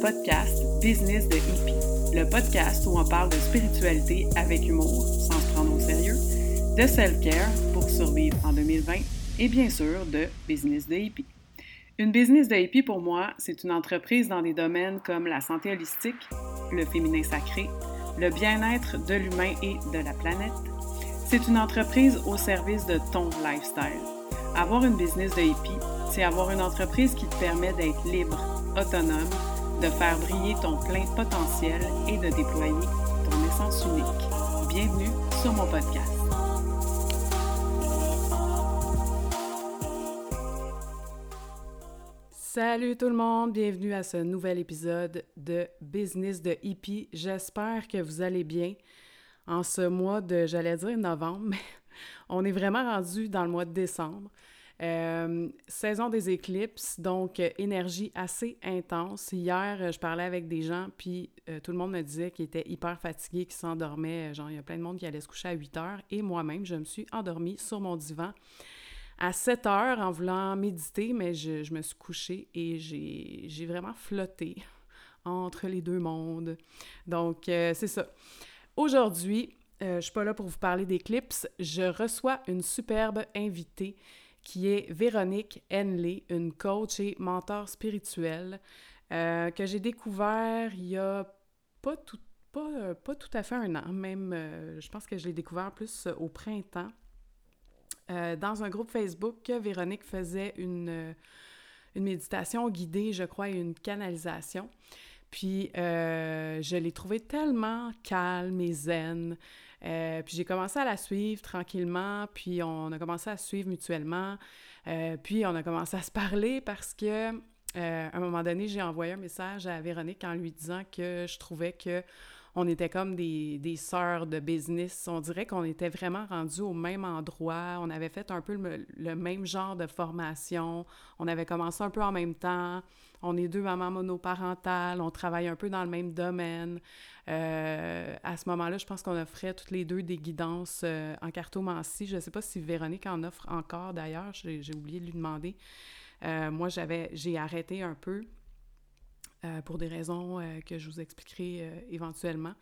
Podcast Business de Hippie, le podcast où on parle de spiritualité avec humour, sans se prendre au sérieux, de self-care pour survivre en 2020 et bien sûr de Business de Hippie. Une business de hippie, pour moi, c'est une entreprise dans des domaines comme la santé holistique, le féminin sacré, le bien-être de l'humain et de la planète. C'est une entreprise au service de ton lifestyle. Avoir une business de hippie, c'est avoir une entreprise qui te permet d'être libre, autonome, de faire briller ton plein potentiel et de déployer ton essence unique. Bienvenue sur mon podcast. Salut tout le monde, bienvenue à ce nouvel épisode de Business de Hippie. J'espère que vous allez bien en ce mois de, j'allais dire novembre, mais on est vraiment rendu dans le mois de décembre. Euh, saison des éclipses, donc euh, énergie assez intense. Hier, euh, je parlais avec des gens, puis tout le monde me disait qu'ils étaient hyper fatigués, qu'ils s'endormaient. Genre, il y a plein de monde qui allait se coucher à 8 heures. Et moi-même, je me suis endormie sur mon divan à 7 heures en voulant méditer, mais je, je me suis couchée et j'ai vraiment flotté entre les deux mondes. Donc, c'est ça. Aujourd'hui, je ne suis pas là pour vous parler d'éclipses. Je reçois une superbe invitée qui est Véronique Henley, une coach et mentor spirituel euh, que j'ai découvert il y a pas tout, pas, euh, pas tout à fait un an, même euh, je pense que je l'ai découvert plus au printemps. dans un groupe Facebook, Véronique faisait une, une méditation guidée, je crois, et une canalisation. Puis je l'ai trouvée tellement calme et zen. Euh, puis j'ai commencé à la suivre tranquillement, puis on a commencé à suivre mutuellement, euh, puis on a commencé à se parler parce que euh, un moment donné, j'ai envoyé un message à Véronique en lui disant que je trouvais que on était comme des, des sœurs de business. On dirait qu'on était vraiment rendus au même endroit. On avait fait un peu le, même genre de formation. On avait commencé un peu en même temps. On est deux mamans monoparentales. On travaille un peu dans le même domaine. Euh, à ce moment-là, je pense qu'on offrait toutes les deux des guidances euh, en cartomancie. Je ne sais pas si Véronique en offre encore d'ailleurs. J'ai oublié de lui demander. Euh, moi, j'ai arrêté un peu pour des raisons euh, que je vous expliquerai euh, éventuellement.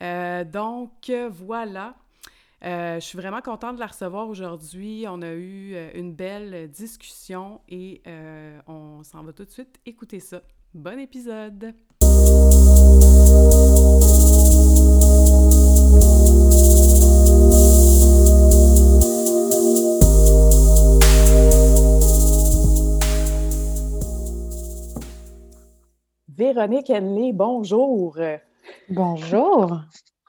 donc, voilà. je suis vraiment contente de la recevoir aujourd'hui. On a eu une belle discussion et on s'en va tout de suite écouter ça. Bon épisode! Véronique Henley, bonjour. Bonjour.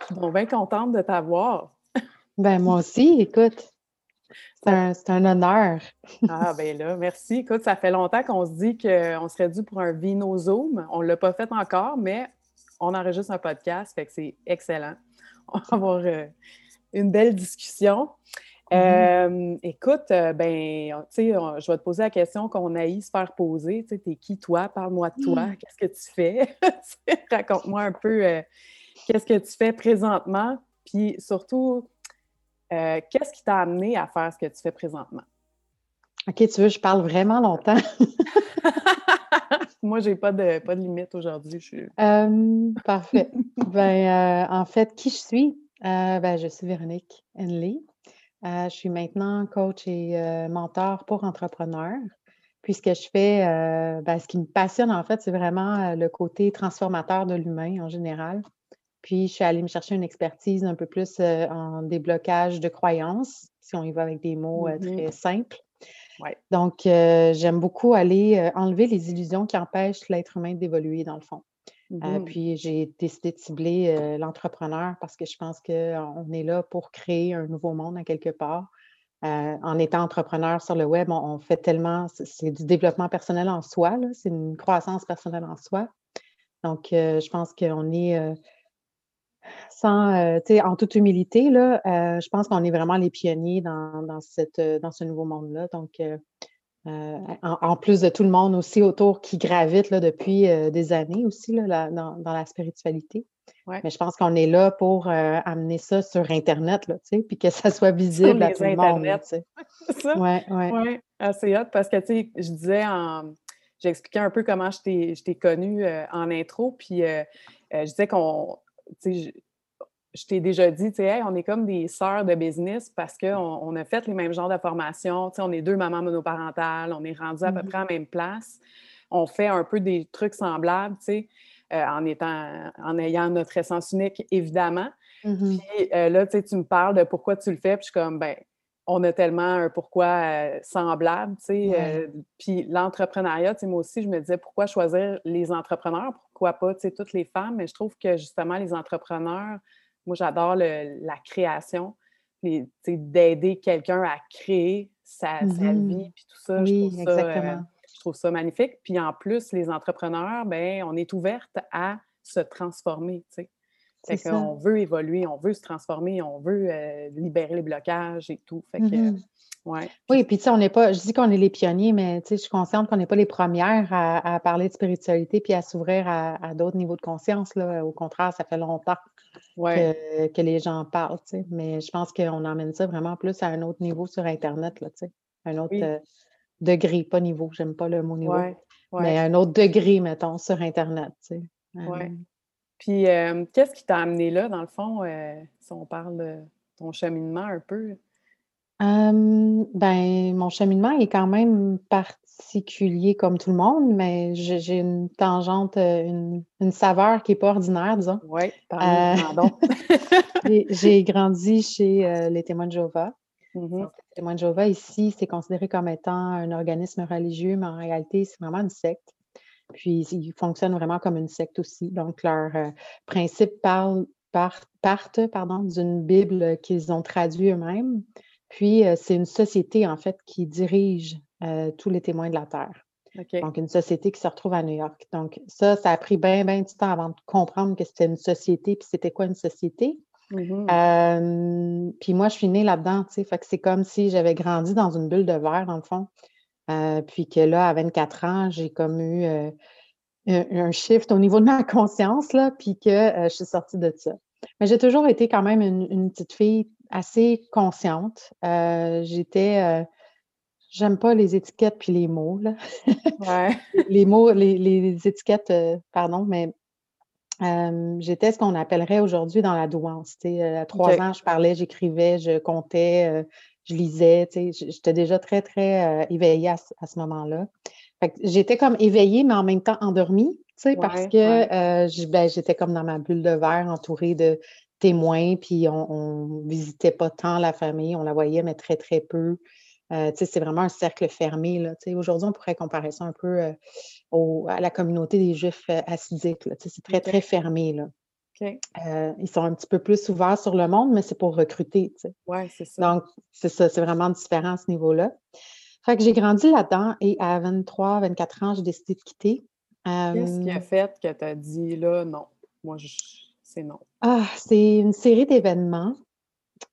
Bon, bien contente de t'avoir. Ben moi aussi, écoute. C'est un, honneur. ah, ben là, merci. Écoute, ça fait longtemps qu'on se dit qu'on serait dû pour un Vino Zoom. On ne l'a pas fait encore, mais on enregistre un podcast, fait que c'est excellent. On va avoir euh, une belle discussion. Mm-hmm. Euh, écoute, euh, ben, tu sais, je vais te poser la question qu'on a eu se faire poser. Tu sais, t'es qui toi? Parle-moi de toi. Mm. Qu'est-ce que tu fais? Raconte-moi un peu euh, qu'est-ce que tu fais présentement. Puis surtout, qu'est-ce qui t'a amené à faire ce que tu fais présentement? OK, tu veux, je parle vraiment longtemps. Moi, j'ai pas de, pas de limite aujourd'hui. parfait. ben, en fait, qui je suis? ben, je suis Véronique Henley. Euh, je suis maintenant coach et euh, mentor pour entrepreneurs. Puis ce que je fais, euh, ben, ce qui me passionne en fait, c'est vraiment le côté transformateur de l'humain en général. Puis je suis allée me chercher une expertise un peu plus en déblocage de croyances, si on y va avec des mots mmh très simples. Donc, j'aime beaucoup aller enlever les illusions qui empêchent l'être humain d'évoluer dans le fond. Euh, mmh. puis j'ai décidé de cibler euh, l'entrepreneur parce que je pense qu'on est là pour créer un nouveau monde à quelque part. Euh, en étant entrepreneur sur le web, on, fait tellement, c'est du développement personnel en soi, c'est une croissance personnelle en soi. Donc, je pense qu'on est sans, tu sais, en toute humilité, là, je pense qu'on est vraiment les pionniers dans, dans, cette, dans ce nouveau monde-là. Donc, euh, en, plus de tout le monde aussi autour qui gravite là, depuis euh, des années aussi là, dans, la spiritualité. Mais je pense qu'on est là pour euh, amener ça sur Internet, là, puis que ça soit visible à tout le monde. c'est ça? Oui, oui. Ouais, assez hot parce que, je disais en, j'expliquais un peu comment je t'ai connue en intro, puis je disais qu'on, je t'ai déjà dit, tu on est comme des sœurs de business parce qu'on on a fait les mêmes genres de formations. on est deux mamans monoparentales, on est rendues à peu mmh près à la même place. On fait un peu des trucs semblables, tu sais, euh, en, étant, en ayant notre essence unique, évidemment. Mmh puis euh, là, tu me parles de pourquoi tu le fais, puis je suis comme, ben, on a tellement un pourquoi euh, semblable, tu sais. puis l'entrepreneuriat, tu sais, moi aussi, je me disais, pourquoi choisir les entrepreneurs? Pourquoi pas, tu sais, toutes les femmes? Mais je trouve que justement, les entrepreneurs, moi, j'adore la création, d'aider quelqu'un à créer sa, mmh vie, puis tout ça. je, trouve ça euh, je trouve ça magnifique. Puis en plus, les entrepreneurs, ben, on est ouverte à se transformer. Fait qu'on veut évoluer, on veut se transformer, on veut euh, libérer les blocages et tout. Fait que, mmh ouais. Oui, puis tu sais, on n'est pas, je dis qu'on est les pionniers, mais tu sais, je suis consciente qu'on n'est pas les premières à, parler de spiritualité puis à s'ouvrir à, à d'autres niveaux de conscience. Là. Au contraire, ça fait longtemps que, les gens parlent, Mais je pense qu'on emmène ça vraiment plus à un autre niveau sur Internet, là, Un autre euh, degré, pas niveau, j'aime pas le mot niveau. Mais un autre degré, mettons, sur Internet, tu Puis, euh, qu'est-ce qui t'a amené là, dans le fond, euh, si on parle de ton cheminement un peu? ben, mon cheminement est quand même particulier comme tout le monde, mais j'ai une tangente, une, saveur qui n'est pas ordinaire, disons. Oui, pardon. j'ai grandi chez les témoins de Jéhovah. Mmh les témoins de Jéhovah, ici, c'est considéré comme étant un organisme religieux, mais en réalité, c'est vraiment une secte. Puis, ils fonctionnent vraiment comme une secte aussi. Donc, leurs principes parlent, partent pardon, d'une Bible qu'ils ont traduite eux-mêmes. Puis, c'est une société, en fait, qui dirige tous les témoins de la Terre. Donc, une société qui se retrouve à New York. Donc, ça, ça a pris bien, bien du temps avant de comprendre que c'était une société, puis c'était quoi une société. Mmh puis moi, je suis née là-dedans, tu sais. Fait que c'est comme si j'avais grandi dans une bulle de verre, dans le fond. Puis que là, à 24 ans, j'ai comme eu un, shift au niveau de ma conscience, là, puis que je suis sortie de ça. Mais j'ai toujours été quand même une petite fille assez consciente. Euh, j'étais. Euh, j'aime pas les étiquettes puis les mots, là. Ouais. les mots, les, étiquettes, euh, pardon, mais j'étais ce qu'on appellerait aujourd'hui dans la douance. à trois ans, je parlais, j'écrivais, je comptais, je lisais. J'étais déjà très, très éveillée à, ce moment-là. J'étais comme éveillée, mais en même temps endormie, parce que ben, j'étais comme dans ma bulle de verre entourée de témoins, puis on ne visitait pas tant la famille, on la voyait, mais très, très peu. Euh, c'est vraiment un cercle fermé. Aujourd'hui, on pourrait comparer ça un peu euh, à la communauté des Juifs euh, assidiques. C'est très, très fermé. Là. Ils sont un petit peu plus ouverts sur le monde, mais c'est pour recruter. Oui, c'est ça. Donc, c'est ça, c'est vraiment différent à ce niveau-là. Fait que j'ai grandi là-dedans et à 23, 24 ans, j'ai décidé de quitter. Qu'est-ce qui a fait que tu as dit là, non, moi, je c'est non. Ah, c'est une série d'événements.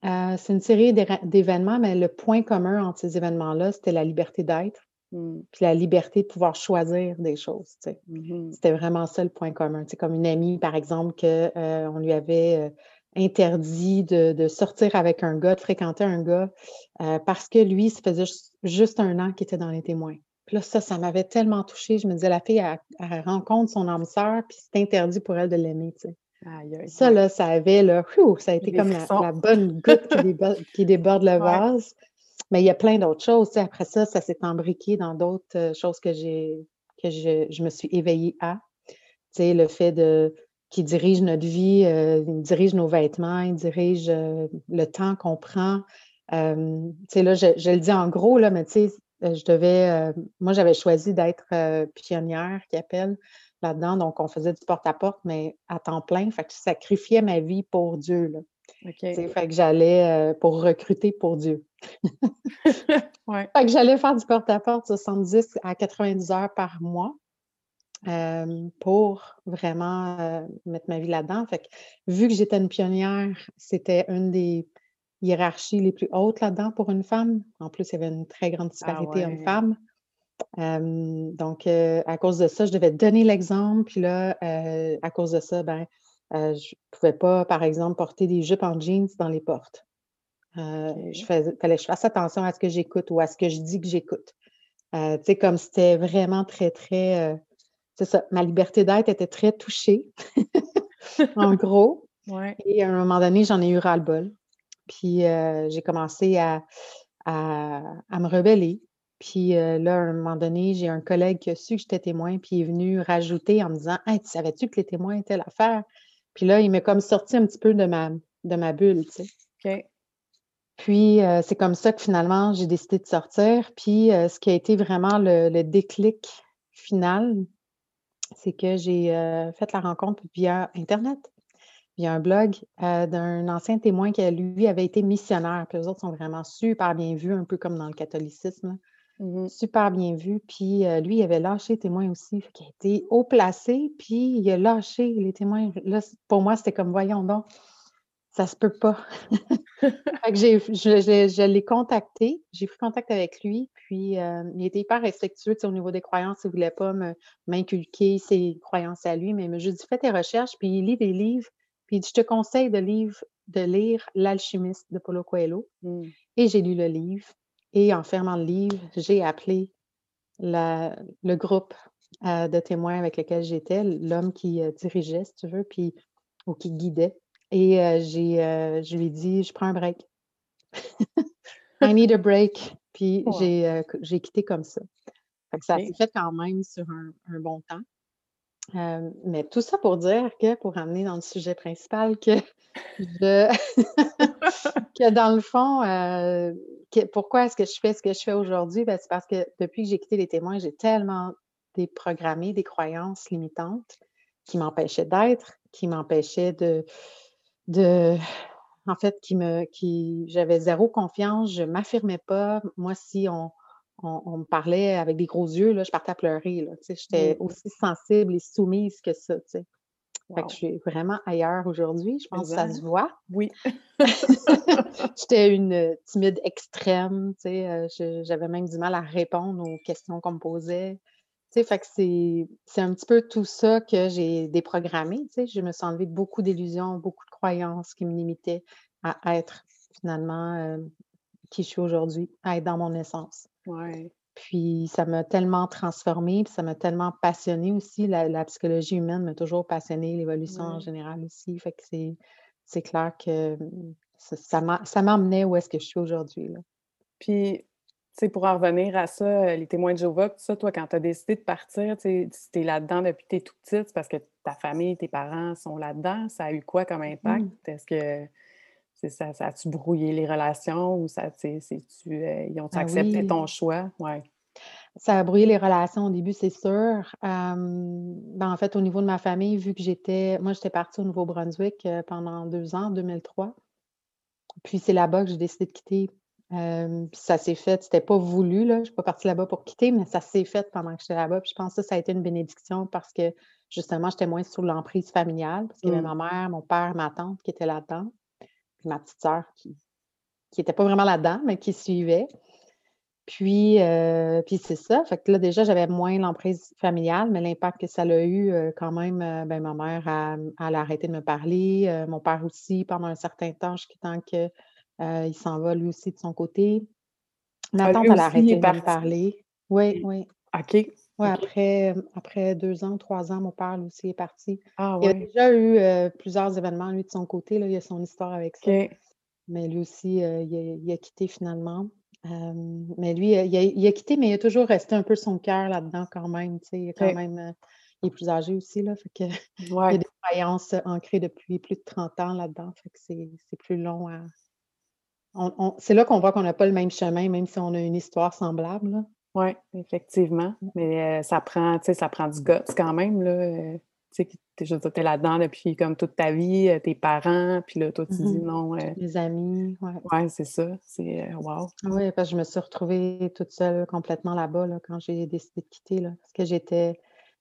Euh, c'est une série d'événements, mais le point commun entre ces événements-là, c'était la liberté d'être, mmh. puis la liberté de pouvoir choisir des choses. Mmh c'était vraiment ça le point commun. comme une amie, par exemple, qu'on euh, lui avait euh, interdit de, sortir avec un gars, de fréquenter un gars, parce que lui, ça faisait juste, un an qu'il était dans les témoins. Puis là, ça, ça m'avait tellement touchée. Je me disais, la fille, elle, rencontre son âme sœur, puis c'est interdit pour elle de l'aimer. Ça, là, ça avait, là, ça a été comme la, bonne goutte qui, déborde, le vase. Mais il y a plein d'autres choses. Après ça, ça s'est embriqué dans d'autres euh, choses que j'ai que je, me suis éveillée à. le fait de qui dirige notre vie, euh, il dirige nos vêtements, il dirige euh, le temps qu'on prend. là, je, je, le dis en gros, là, mais je devais, moi, j'avais choisi d'être pionnière, qui appelle, là-dedans. Donc, on faisait du porte-à-porte, mais à temps plein. Fait que je sacrifiais ma vie pour Dieu. Là. Fait que j'allais euh, pour recruter pour Dieu. ouais. Fait que j'allais faire du porte-à-porte 70 à 90 heures par mois euh, pour vraiment euh, mettre ma vie là-dedans. Fait que vu que j'étais une pionnière, c'était une des hiérarchies les plus hautes là-dedans pour une femme. En plus, il y avait une très grande ah disparité homme-femme donc, à cause de ça, je devais donner l'exemple. Puis là, à cause de ça, ben, je ne pouvais pas, par exemple, porter des jupes en jeans dans les portes. Il fallait que je fasse attention à ce que j'écoute ou à ce que je dis que j'écoute. tu sais, comme c'était vraiment très, très, c'est ça, ma liberté d'être était très touchée, en gros. Et à un moment donné, j'en ai eu ras-le-bol. Puis j'ai commencé à, à, me rebeller. Puis là, à un moment donné, j'ai un collègue qui a su que j'étais témoin, puis il est venu rajouter en me disant Hey, tu savais-tu que les témoins étaient l'affaire? Puis là, il m'a comme sorti un petit peu de ma, de ma bulle, tu sais. Puis c'est comme ça que finalement, j'ai décidé de sortir. Puis ce qui a été vraiment le, déclic final, c'est que j'ai fait la rencontre via Internet, via un blog d'un ancien témoin qui, lui, avait été missionnaire. Puis les autres sont vraiment super bien vus, un peu comme dans le catholicisme. Mmh super bien vu. Puis lui, il avait lâché les témoins aussi. Fait il a été haut placé, puis il a lâché les témoins. Là, pour moi, c'était comme, voyons donc, ça se peut pas. fait que j'ai, je, l'ai contacté, j'ai pris contact avec lui, puis il était hyper respectueux au niveau des croyances. Il ne voulait pas m'inculquer ses croyances à lui, mais il m'a juste dit, fais tes recherches, puis il lit des livres, puis il dit, je te conseille de, de lire L'alchimiste de Paulo Coelho. Mmh. Et j'ai lu le livre. Et en fermant le livre, j'ai appelé le groupe euh, de témoins avec lequel j'étais, l'homme qui euh, dirigeait, si tu veux, puis, ou qui guidait. Et euh, j'ai, je lui ai dit, je prends un break. I need a break. Puis j'ai, j'ai quitté comme ça. ça s'est fait quand même sur un, bon temps. mais tout ça pour dire que, pour amener dans le sujet principal, que je, que dans le fond, pourquoi est-ce que je fais ce que je fais aujourd'hui? Ben, c'est parce que depuis que j'ai quitté les témoins, j'ai tellement déprogrammé des croyances limitantes qui m'empêchaient d'être, qui m'empêchaient de, de. En fait, qui me. qui J'avais zéro confiance, je ne m'affirmais pas. Moi, si on, on, me parlait avec des gros yeux, là, je partais à pleurer. J'étais mmh. aussi sensible et soumise que ça. Fait que je suis vraiment ailleurs aujourd'hui. Je pense que ça se voit. Oui. J'étais une timide extrême, tu sais, euh, j'avais même du mal à répondre aux questions qu'on me posait. Fait que c'est un petit peu tout ça que j'ai déprogrammé, tu sais. Je me suis enlevée beaucoup d'illusions, beaucoup de croyances qui me limitaient à être finalement euh, qui je suis aujourd'hui, à être dans mon essence. Ouais. Puis ça m'a tellement transformée, puis ça m'a tellement passionnée aussi. La, psychologie humaine m'a toujours passionnée, l'évolution en général aussi. Fait que c'est, clair que ça, ça m'emmenait où est-ce que je suis aujourd'hui. Puis, pour en revenir à ça, euh, les témoins de Jéhovah, ça, toi, quand tu as décidé de partir, tu es là-dedans depuis que tu es tout petite, parce que ta famille, tes parents sont là-dedans. Ça a eu quoi comme impact? Mmh. Est-ce que ça, ça a-tu brouillé les relations ou ça, tu euh, ils ont ah accepté ton choix? Ouais. Ça a brouillé les relations au début, c'est sûr. ben, en fait, au niveau de ma famille, vu que j'étais, moi, j'étais partie au Nouveau-Brunswick euh, pendant deux ans, 2003. Puis c'est là-bas que j'ai décidé de quitter. Puis ça s'est fait, c'était pas voulu, là. Je suis pas partie là-bas pour quitter, mais ça s'est fait pendant que j'étais là-bas. Puis je pense que ça, ça a été une bénédiction parce que justement, j'étais moins sous l'emprise familiale, parce qu'il y avait mmh. ma mère, mon père, ma tante qui étaient là-dedans ma petite sœur qui n'était pas vraiment là-dedans, mais qui suivait. Puis, euh, puis c'est ça. Fait que là, déjà, j'avais moins l'emprise familiale, mais l'impact que ça a eu euh, quand même, euh, ben, ma mère, a, a, arrêté de me parler. mon père aussi, pendant un certain temps, jusqu'à temps qu'il il s'en va lui aussi de son côté. Ma ah, tante, elle a arrêté de me parler. Oui, oui. OK. Oui, après, après deux ans, trois ans, mon père lui aussi est parti. Ah, il a déjà eu plusieurs événements, lui, de son côté. Là, il a son histoire avec ça. Mais lui aussi, il, a, quitté finalement. mais lui, il a, quitté, mais il a toujours resté un peu son cœur là-dedans quand même. Il, est quand même, il est plus âgé aussi. Là, fait que, il y a des croyances ancrées depuis plus de 30 ans là-dedans. Fait que c'est plus long à. C'est là qu'on voit qu'on n'a pas le même chemin, même si on a une histoire semblable. Oui, effectivement. Mais ça prend, ça prend du guts quand même, là. tu sais, es là-dedans depuis comme toute ta vie, tes parents, puis là, toi, tu dis mmh non. Les amis, ouais. Ouais, c'est ça. C'est wow. Oui, parce que je me suis retrouvée toute seule complètement là-bas là, quand j'ai décidé de quitter. Là, parce que j'étais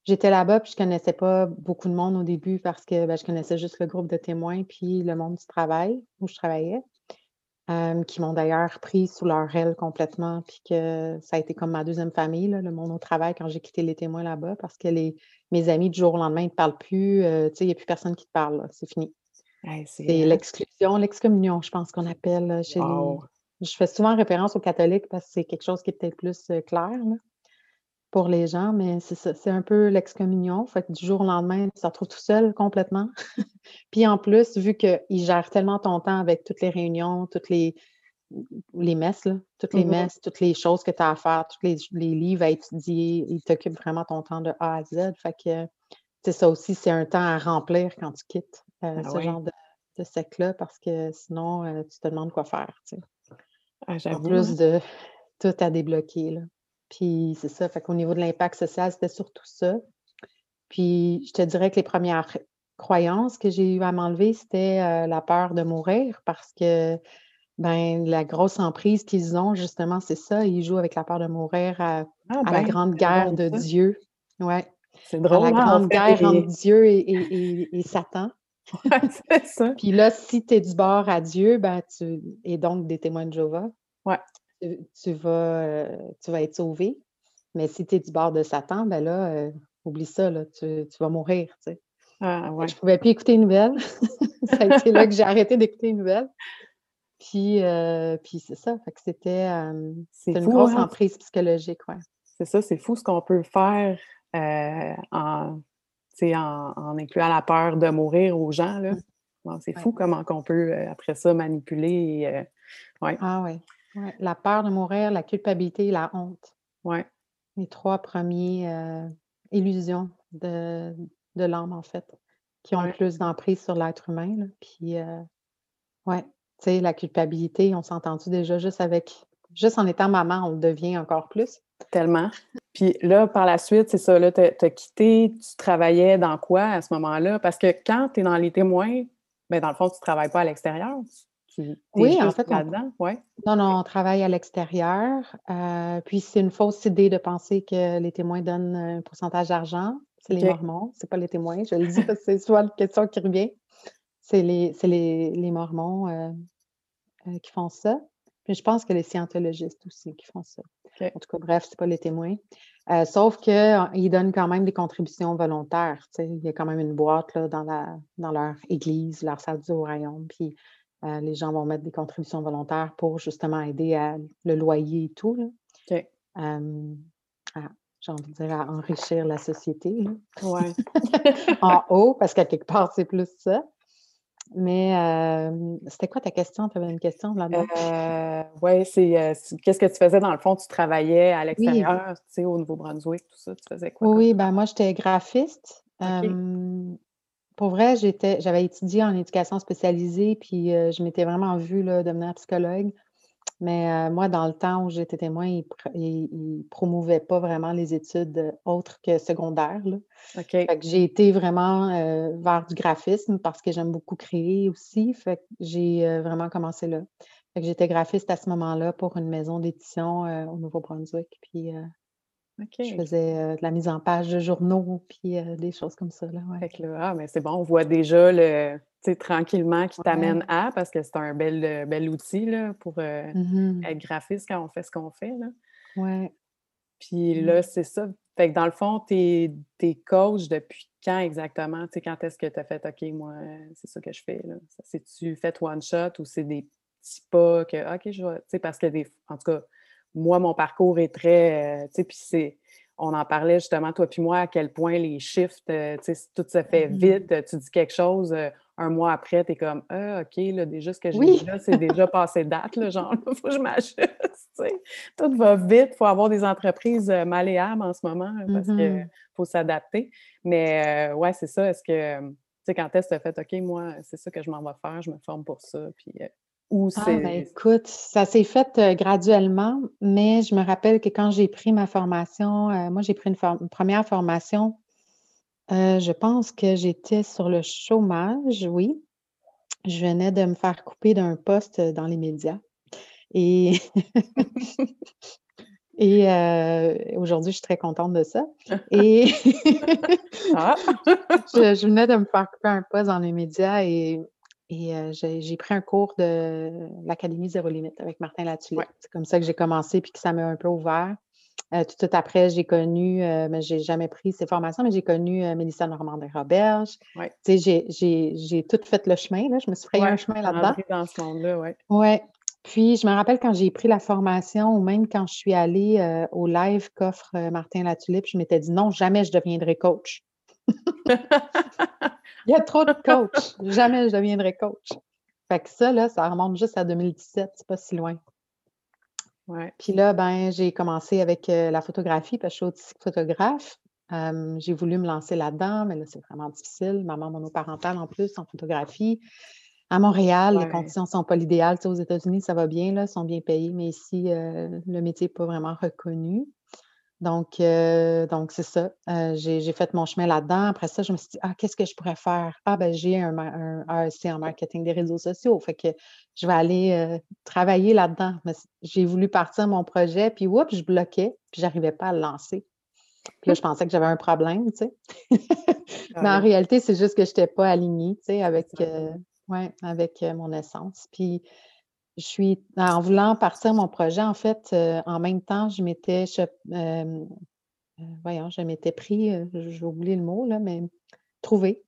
j'étais là-bas, puis je connaissais pas beaucoup de monde au début parce que ben, je connaissais juste le groupe de témoins, puis le monde du travail où je travaillais qui m'ont d'ailleurs pris sous leur aile complètement, puis que ça a été comme ma deuxième famille, le monde au travail, quand j'ai quitté les témoins là-bas, parce que les, mes amis, du jour au lendemain, ils ne te parlent plus. il n'y a plus personne qui te parle, c'est fini. c'est l'exclusion, l'excommunion, je pense qu'on appelle chez les... Je fais souvent référence aux catholiques parce que c'est quelque chose qui est peut-être plus clair. Pour les gens, mais c'est ça, c'est un peu l'excommunion. Fait que du jour au lendemain, tu te retrouves tout seul complètement. Puis en plus, vu qu'ils gèrent tellement ton temps avec toutes les réunions, toutes les, les messes, là, toutes les Mhm. messes, toutes les choses que tu as à faire, tous les, les livres à étudier, ils t'occupent vraiment ton temps de A à Z. Fait que c'est ça aussi, c'est un temps à remplir quand tu quittes euh, Ah ce oui. genre de, de sec-là parce que sinon, euh, tu te demandes quoi faire. tu sais. Ah, En plus de tout à débloquer. Là. Puis c'est ça, fait qu'au niveau de l'impact social, c'était surtout ça. Puis je te dirais que les premières croyances que j'ai eu à m'enlever, c'était euh, la peur de mourir parce que ben la grosse emprise qu'ils ont, justement, c'est ça. Ils jouent avec la peur de mourir à, Ah à la ben, grande guerre de ça. Dieu. Ouais. C'est À drôle, la hein, en grande fait, guerre entre. Dieu et, et- et- Satan. Ouais, c'est ça. Puis là, si tu es du bord à Dieu, ben tu et donc des témoins de Jéhovah, Ouais. Tu, tu vas, euh, tu vas être sauvé. Mais si tu es du bord de Satan, ben là, euh, oublie ça, là, tu, tu vas mourir. tu sais. Ah ouais. Je ne pouvais plus écouter les nouvelles. ça a été là que j'ai arrêté d'écouter les nouvelles. Puis, euh, puis c'est ça. Fait que c'était euh, C'est une fou, grosse hein? emprise psychologique, ouais. C'est ça, c'est fou ce qu'on peut faire en, en, en incluant la peur de mourir aux gens. Là. Mm. Bon, c'est Ouais. fou comment qu'on peut, après ça, manipuler. Et, ouais, Ah oui. Ouais. La peur de mourir, la culpabilité, la honte. ouais. Les trois premiers euh, illusions de, de l'âme, en fait, qui ont le plus d'emprise sur l'être humain. là. Puis, euh, ouais, tu sais, la culpabilité, on s'est entendu déjà juste avec, juste en étant maman, on le devient encore plus. Tellement. Puis là, par la suite, c'est ça, là, t'as as quitté, tu travaillais dans quoi à ce moment-là? Parce que quand tu es dans les témoins, ben dans le fond, tu ne travailles pas à l'extérieur. Tu Oui, en fait, on, là-dedans, ouais. non, non, on travaille à l'extérieur. euh, puis, c'est une fausse idée de penser que les témoins donnent un pourcentage d'argent. C'est les. Mormons, c'est pas les témoins. Je le dis parce que c'est souvent la question qui revient. C'est les, les, les Mormons euh, euh, qui font ça. Puis je pense que les scientologistes aussi qui font ça. En tout cas, bref, c'est pas les témoins. Sauf qu'ils donnent quand même des contributions volontaires. Il y a quand même une boîte là, dans, la, dans leur église, leur salle du royaume. Puis euh, les gens vont mettre des contributions volontaires pour justement aider à le loyer et tout. Là. Euh, à- j'ai envie de dire à enrichir la société. Ouais. en haut, parce qu'à quelque part, c'est plus ça. Mais euh, c'était quoi ta question? Tu avais une question là-dedans? Euh, c'est euh, c'est- qu'est-ce que tu faisais dans le fond? Tu travaillais à Oui, l'extérieur, tu sais, au Nouveau-Brunswick, tout ça. Tu faisais quoi oui, oui, ben moi, j'étais graphiste. Pour vrai, j'étais, j'avais étudié en éducation spécialisée, puis euh, je m'étais vraiment vue là, devenir psychologue. Mais euh, moi, dans le temps où j'étais témoin, ils ils promouvaient pas vraiment les études euh, autres que secondaires, là. OK. Fait que j'ai été vraiment euh, vers du graphisme parce que j'aime beaucoup créer aussi. Fait que j'ai vraiment commencé là. Fait que j'étais graphiste à ce moment-là pour une maison d'édition au Nouveau-Brunswick. Puis je faisais euh, de la mise en page de journaux, puis euh, des choses comme ça, là, ouais. Fait que là, ah, mais c'est bon, on voit déjà le, tranquillement qui Ouais. t'amène à, parce que c'est un bel, euh, bel outil là, pour euh, Mhm. être graphiste quand on fait ce qu'on fait. Là. Ouais. Puis Mm. là, c'est ça. Fait que dans le fond, t'es es coach depuis quand exactement? Quand est-ce que tu as fait OK, moi, c'est ça que je fais? C'est-tu fait one shot ou c'est des petits pas que OK, je vais. Tu sais, parce que des. En tout cas, moi, mon parcours est très. euh, tu sais, puis c'est. On en parlait justement, toi puis moi, à quel point les shifts, euh, tu sais, tout se fait Mhm. vite. Tu dis quelque chose, euh, un mois après, tu es comme Ah, OK, là, déjà ce que j'ai Oui. dit là, c'est déjà passé date, là, genre, il faut que je m'ajuste. tu sais. Tout va vite, il faut avoir des entreprises malléables en ce moment hein, parce qu'il Mhm. faut s'adapter. Mais euh, ouais, c'est ça. Est-ce que, tu sais, quand est-ce que tu as fait OK, moi, c'est ça que je m'en vais faire, je me forme pour ça, puis euh, ou Ah, ben écoute, ça s'est fait euh, graduellement, mais je me rappelle que quand j'ai pris ma formation, euh, moi j'ai pris une, for- une première formation, euh, je pense que j'étais sur le chômage, oui. Je venais de me faire couper d'un poste dans les médias. Et, et euh, aujourd'hui, je suis très contente de ça. Et Ah! je, je venais de me faire couper un poste dans les médias et, et euh, j'ai pris un cours de l'Académie Zéro Limite avec Martin Latulippe. ouais, C'est comme ça que j'ai commencé puis que ça m'a un peu ouvert. Euh, tout de suite après, j'ai connu, euh, mais j'ai jamais pris ces formations, mais j'ai connu Mélissa Normandin-Roberge. ouais, j'ai- tout fait le chemin, là. Je me suis frayé un chemin là-dedans. Dans ce monde-là, ouais. Ouais. Puis, je me rappelle quand j'ai pris la formation ou même quand je suis allée au live qu'offre Martin Latulippe, je m'étais dit non, jamais je deviendrai coach. Il y a trop de coachs. Jamais je deviendrai coach. Fait que ça, là, ça remonte juste à 2017, c'est pas si loin. Ouais. Puis là, ben, j'ai commencé avec euh, la photographie parce que je suis photographe. j'ai voulu me lancer là-dedans, mais là, c'est vraiment difficile. Maman monoparentale en plus en photographie. À Montréal, les conditions ne sont pas l'idéal. aux États-Unis, ça va bien, là, ils sont bien payés, mais ici, euh, le métier n'est pas vraiment reconnu. Donc, euh, donc c'est ça. Euh, j'ai fait mon chemin là-dedans. Après ça, je me suis dit, ah, qu'est-ce que je pourrais faire? Ah, ben, j'ai un, un AEC en marketing des réseaux sociaux. Fait que je vais aller travailler là-dedans. J'ai voulu partir mon projet, puis oups, je bloquais, puis j'arrivais pas à le lancer. Puis là, je pensais que j'avais un problème, tu sais. Ah mais en réalité, c'est juste que je n'étais pas alignée, tu sais, avec, oui, avec mon essence. Puis, je suis, en voulant partir mon projet, en fait, en même temps, je m'étais, voyons, je m'étais pris, j'ai oublié le mot, là, mais trouvé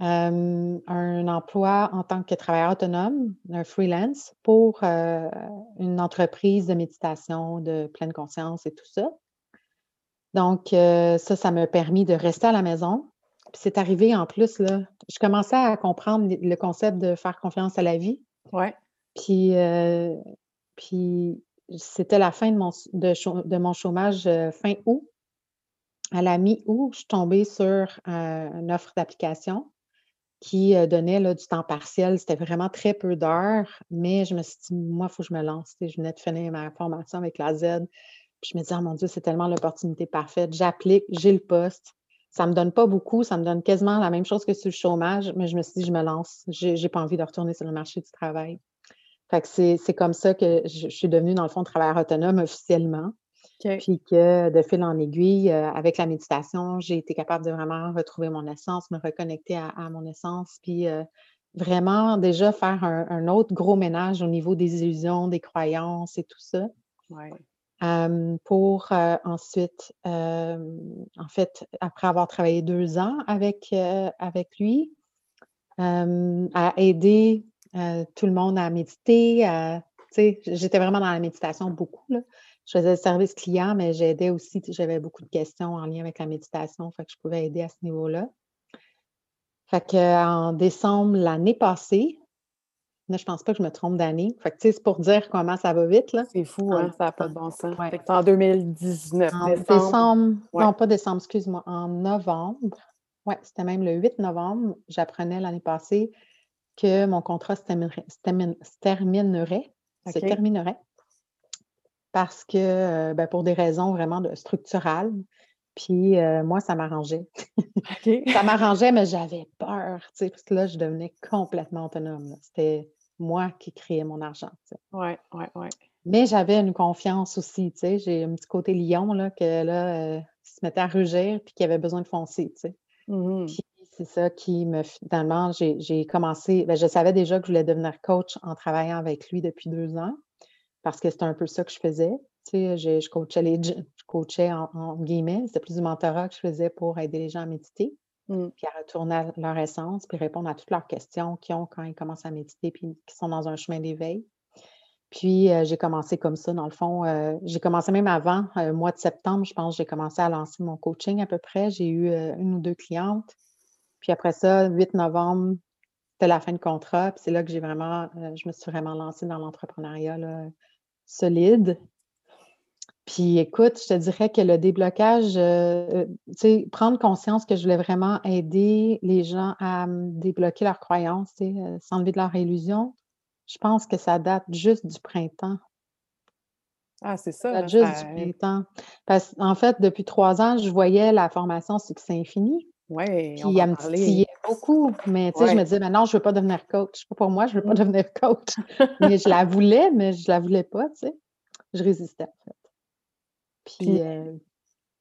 un emploi en tant que travailleur autonome, un freelance, pour une entreprise de méditation, de pleine conscience et tout ça. Donc, ça, ça m'a permis de rester à la maison, c'est arrivé en plus, là, je commençais à comprendre le concept de faire confiance à la vie. Ouais. Puis, euh, puis c'était la fin de mon, de, mon chômage euh, fin août. À la mi-août, je suis tombée sur euh, une offre d'application qui donnait du temps partiel. C'était vraiment très peu d'heures, mais je me suis dit, moi, il faut que je me lance. Je venais de finir ma formation avec la Z. Puis je me disais, oh mon Dieu, c'est tellement l'opportunité parfaite. J'applique, j'ai le poste ça ne me donne pas beaucoup, ça me donne quasiment la même chose que sur le chômage, mais je me suis dit, je me lance. Je n'ai pas envie de retourner sur le marché du travail. Fait que c'est comme ça que je, suis devenue, dans le fond, travailleur autonome officiellement. Puis que de fil en aiguille, euh, avec la méditation, j'ai été capable de vraiment retrouver mon essence, me reconnecter à, mon essence, puis euh, vraiment déjà faire un, autre gros ménage au niveau des illusions, des croyances et tout ça. Ouais pour ensuite, en fait, après avoir travaillé deux ans avec, avec lui, à aider tout le monde à méditer. J'étais vraiment dans la méditation beaucoup. Là. Je faisais le service client, mais j'aidais aussi, j'avais beaucoup de questions en lien avec la méditation, fait que je pouvais aider à ce niveau-là. Fait qu'en décembre l'année passée, Là, je pense pas que je me trompe d'année. Fait que, c'est pour dire comment ça va vite, là. C'est fou, hein? Ça n'a pas de bon sens. c'est en 2019. En décembre. Non, pas décembre, excuse-moi. En novembre. Oui, c'était même le 8 novembre. J'apprenais l'année passée que mon contrat se terminerait. Se terminerait, se terminerait parce que, euh, ben, pour des raisons vraiment de, structurales. Puis euh, moi, ça m'arrangeait. ça m'arrangeait, mais j'avais peur, parce que là, je devenais complètement autonome. C'était moi qui créais mon argent. Oui, oui, oui. Mais j'avais une confiance aussi, tu sais. J'ai un petit côté lion, là, que là, euh, se mettait à rugir puis qui avait besoin de foncer, tu sais. Mmh c'est ça qui me, finalement, j'ai commencé, ben, je savais déjà que je voulais devenir coach en travaillant avec lui depuis deux ans parce que c'était un peu ça que je faisais. Tu sais, je, coachais les, je coachais en, en guillemets, c'était plus du mentorat que je faisais pour aider les gens à méditer. Mmh. puis à retourner à leur essence, puis répondre à toutes leurs questions qu'ils ont quand ils commencent à méditer, puis qui sont dans un chemin d'éveil. Puis euh, j'ai commencé comme ça, dans le fond. Euh, j'ai commencé même avant, euh, mois de septembre, je pense, j'ai commencé à lancer mon coaching à peu près. J'ai eu une ou deux clientes. Puis après ça, 8 novembre, c'était la fin de contrat. Puis c'est là que j'ai vraiment, je me suis vraiment lancée dans l'entrepreneuriat solide. Puis écoute, je te dirais que le déblocage, euh, tu sais, prendre conscience que je voulais vraiment aider les gens à débloquer leurs croyances, euh, s'enlever de leur illusion, je pense que ça date juste du printemps. Ah, c'est ça. Ça date juste du printemps. Parce qu'en fait, depuis trois ans, je voyais la formation Succès Infini. Oui, Puis elle me titillait beaucoup. Mais tu sais, je me disais, mais non, je ne veux pas devenir coach. Pas pour moi, je ne veux pas devenir coach. mais je la voulais, mais je ne la voulais pas, tu sais. Je résistais, en fait. Euh,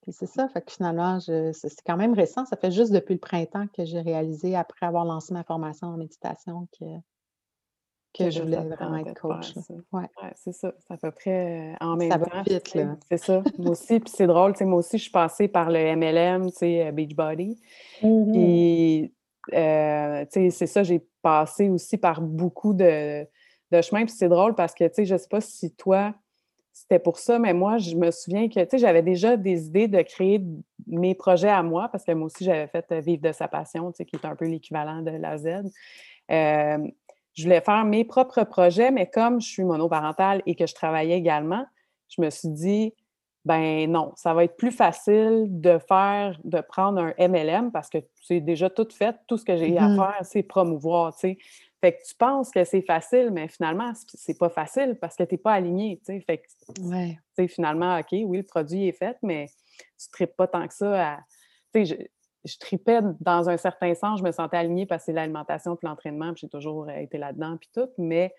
puis, c'est ça, fait que finalement, c'est quand même récent. Ça fait juste depuis le printemps que j'ai réalisé, après avoir lancé ma formation en méditation, que, que, je voulais vraiment être coach. Ouais. c'est ça. C'est à peu près euh, en même ça temps. vite, là. C'est ça. moi aussi, puis c'est drôle, moi aussi, je suis passée par le MLM, tu sais, euh, Beachbody. Mmh puis, tu sais, c'est ça, j'ai passé aussi par beaucoup de de chemin. Puis c'est drôle parce que, tu sais, je sais pas si toi, c'était pour ça, mais moi, je me souviens que, tu sais, j'avais déjà des idées de créer mes projets à moi, parce que moi aussi, j'avais fait euh, Vivre de sa passion, tu sais, qui est un peu l'équivalent de la Z. Euh, je voulais faire mes propres projets, mais comme je suis monoparentale et que je travaillais également, je me suis dit, ben non, ça va être plus facile de faire, de prendre un MLM parce que c'est déjà tout fait. Tout ce que j'ai à mmh faire, c'est promouvoir, tu sais. Fait que tu penses que c'est facile, mais finalement, c'est pas facile parce que tu n'es pas aligné, tu sais. Fait que, finalement, OK, oui, le produit est fait, mais tu ne tripes pas tant que ça à... Tu sais, je, tripais dans un certain sens, je me sentais alignée parce que c'est l'alimentation puis l'entraînement, puis j'ai toujours été là-dedans, puis tout, mais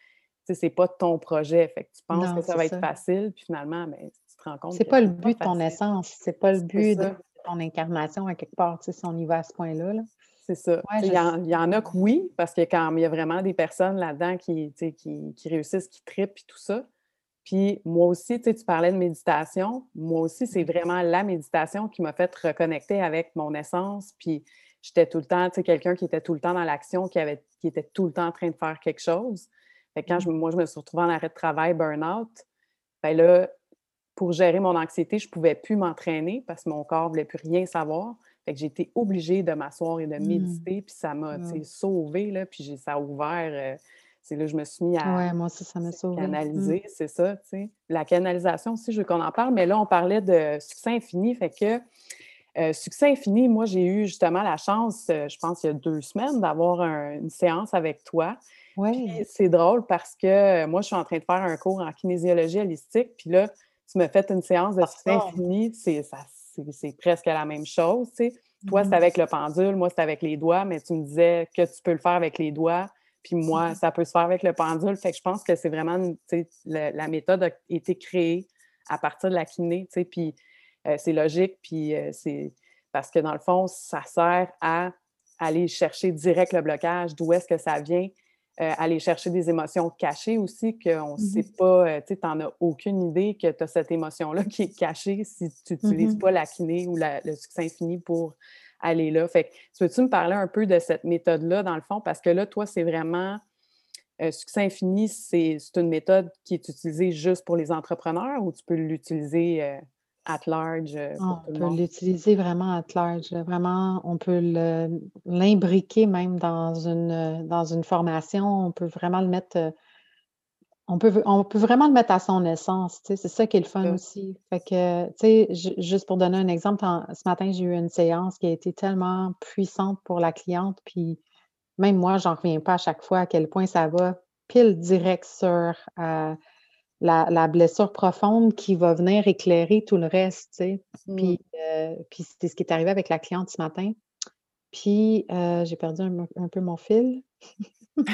c'est pas ton projet. Fait que tu penses que ça va être facile, puis finalement, ben, tu te rends compte. C'est pas le but de ton essence, c'est pas le but de ton incarnation à quelque part, si on y va à ce point-là. Là. C'est ça. il, y en, a que oui, parce que quand il y a vraiment des personnes là-dedans qui, qui, qui, réussissent, qui tripent et tout ça. Puis moi aussi, tu parlais de méditation. Moi aussi, c'est mmh. vraiment la méditation qui m'a fait reconnecter avec mon essence. Puis j'étais tout le temps, tu sais, quelqu'un qui était tout le temps dans l'action, qui, avait, qui était tout le temps en train de faire quelque chose. Fait quand je, mmh. moi, je me suis retrouvée en arrêt de travail, burn-out, ben là, pour gérer mon anxiété, je ne pouvais plus m'entraîner parce que mon corps ne voulait plus rien savoir. Fait que j'ai été obligée de m'asseoir et de mmh. méditer, puis ça m'a sauvé, là, puis ça a ouvert. Euh, c'est là que je me suis mis à ouais, moi aussi, ça m'a sauvé. Mmh. canaliser, c'est ça, tu sais. La canalisation aussi, je veux qu'on en parle, mais là, on parlait de succès infini, fait que euh, succès infini, moi, j'ai eu justement la chance, euh, je pense, il y a deux semaines, d'avoir une séance avec toi. Oui. C'est drôle parce que moi, je suis en train de faire un cours en kinésiologie holistique, puis là, tu me fais une séance de succès infini, c'est presque la même chose. Tu sais. Toi, c'est mmh avec le pendule, moi, c'est avec les doigts, mais tu me disais que tu peux le faire avec les doigts, puis moi, ça peut se faire avec le pendule. Fait que je pense que c'est vraiment, tu sais, la méthode a été créée à partir de la kiné, tu sais, puis euh, c'est logique, puis euh, c'est parce que dans le fond, ça sert à aller chercher direct le blocage, d'où est-ce que ça vient, euh, aller chercher des émotions cachées aussi, qu'on ne mmh sait pas, tu n'en as aucune idée que tu as cette émotion-là qui est cachée si tu n'utilises mmh pas la kiné ou le succès infini pour aller là. Fait que, peux-tu me parler un peu de cette méthode-là, dans le fond? Parce que là, toi, c'est vraiment. Euh, succès infini, c'est une méthode qui est utilisée juste pour les entrepreneurs ou tu peux l'utiliser at large euh, ah, On peut l'utiliser vraiment at large. Vraiment, on peut l'imbriquer même dans une, dans une formation. On peut vraiment le mettre. On peut, on peut vraiment le mettre à son essence. C'est ça qui est le fun aussi. Fait que, tu sais, juste pour donner un exemple, ce matin, j'ai eu une séance qui a été tellement puissante pour la cliente. Puis même moi, j'en reviens pas à chaque fois à quel point ça va pile direct sur euh, la, blessure profonde qui va venir éclairer tout le reste, tu sais. Puis, mmh. euh, puis c'est ce qui est arrivé avec la cliente ce matin. Puis, euh, j'ai perdu un, peu mon fil.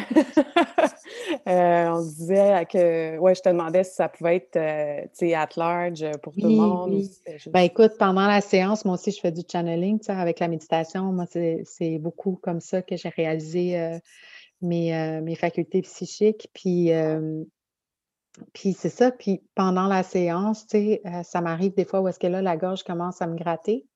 Euh, on disait que, ouais, je te demandais si ça pouvait être, tu sais, at large pour tout le monde. Oui. Ben, écoute, pendant la séance, moi aussi, je fais du channeling, tu sais, avec la méditation. Moi, c'est beaucoup comme ça que j'ai réalisé mes, mes, facultés psychiques. Puis, puis c'est ça, puis pendant la séance, tu sais, euh, ça m'arrive des fois où est-ce que là, la gorge commence à me gratter.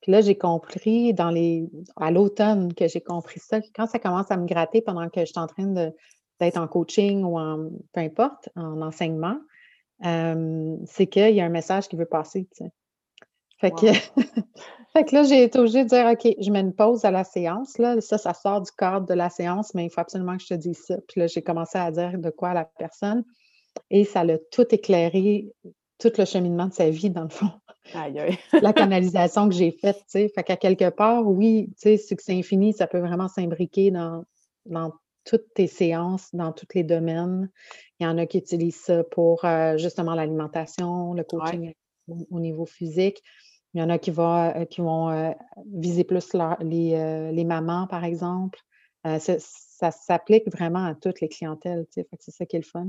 Puis là, j'ai compris dans les à l'automne que j'ai compris ça, quand ça commence à me gratter pendant que je suis en train d'être en coaching ou en peu importe, en enseignement, c'est qu'il y a un message qui veut passer, tu sais. Fait que, fait que là, j'ai été obligée de dire OK, je mets une pause à la séance. Là. Ça, ça sort du cadre de la séance, mais il faut absolument que je te dise ça. Puis là, j'ai commencé à dire de quoi à la personne. Et ça l'a tout éclairé, tout le cheminement de sa vie, dans le fond. la canalisation que j'ai faite, tu sais. Fait qu'à quelque part, oui, tu sais, succès infini, ça peut vraiment s'imbriquer dans, dans toutes tes séances, dans tous les domaines. Il y en a qui utilisent ça pour euh, justement l'alimentation, le coaching au, niveau physique. Il y en a qui, euh, qui vont euh, viser plus les, les, mamans, par exemple. ça, s'applique vraiment à toutes les clientèles. Tu sais. c'est ça qui est le fun.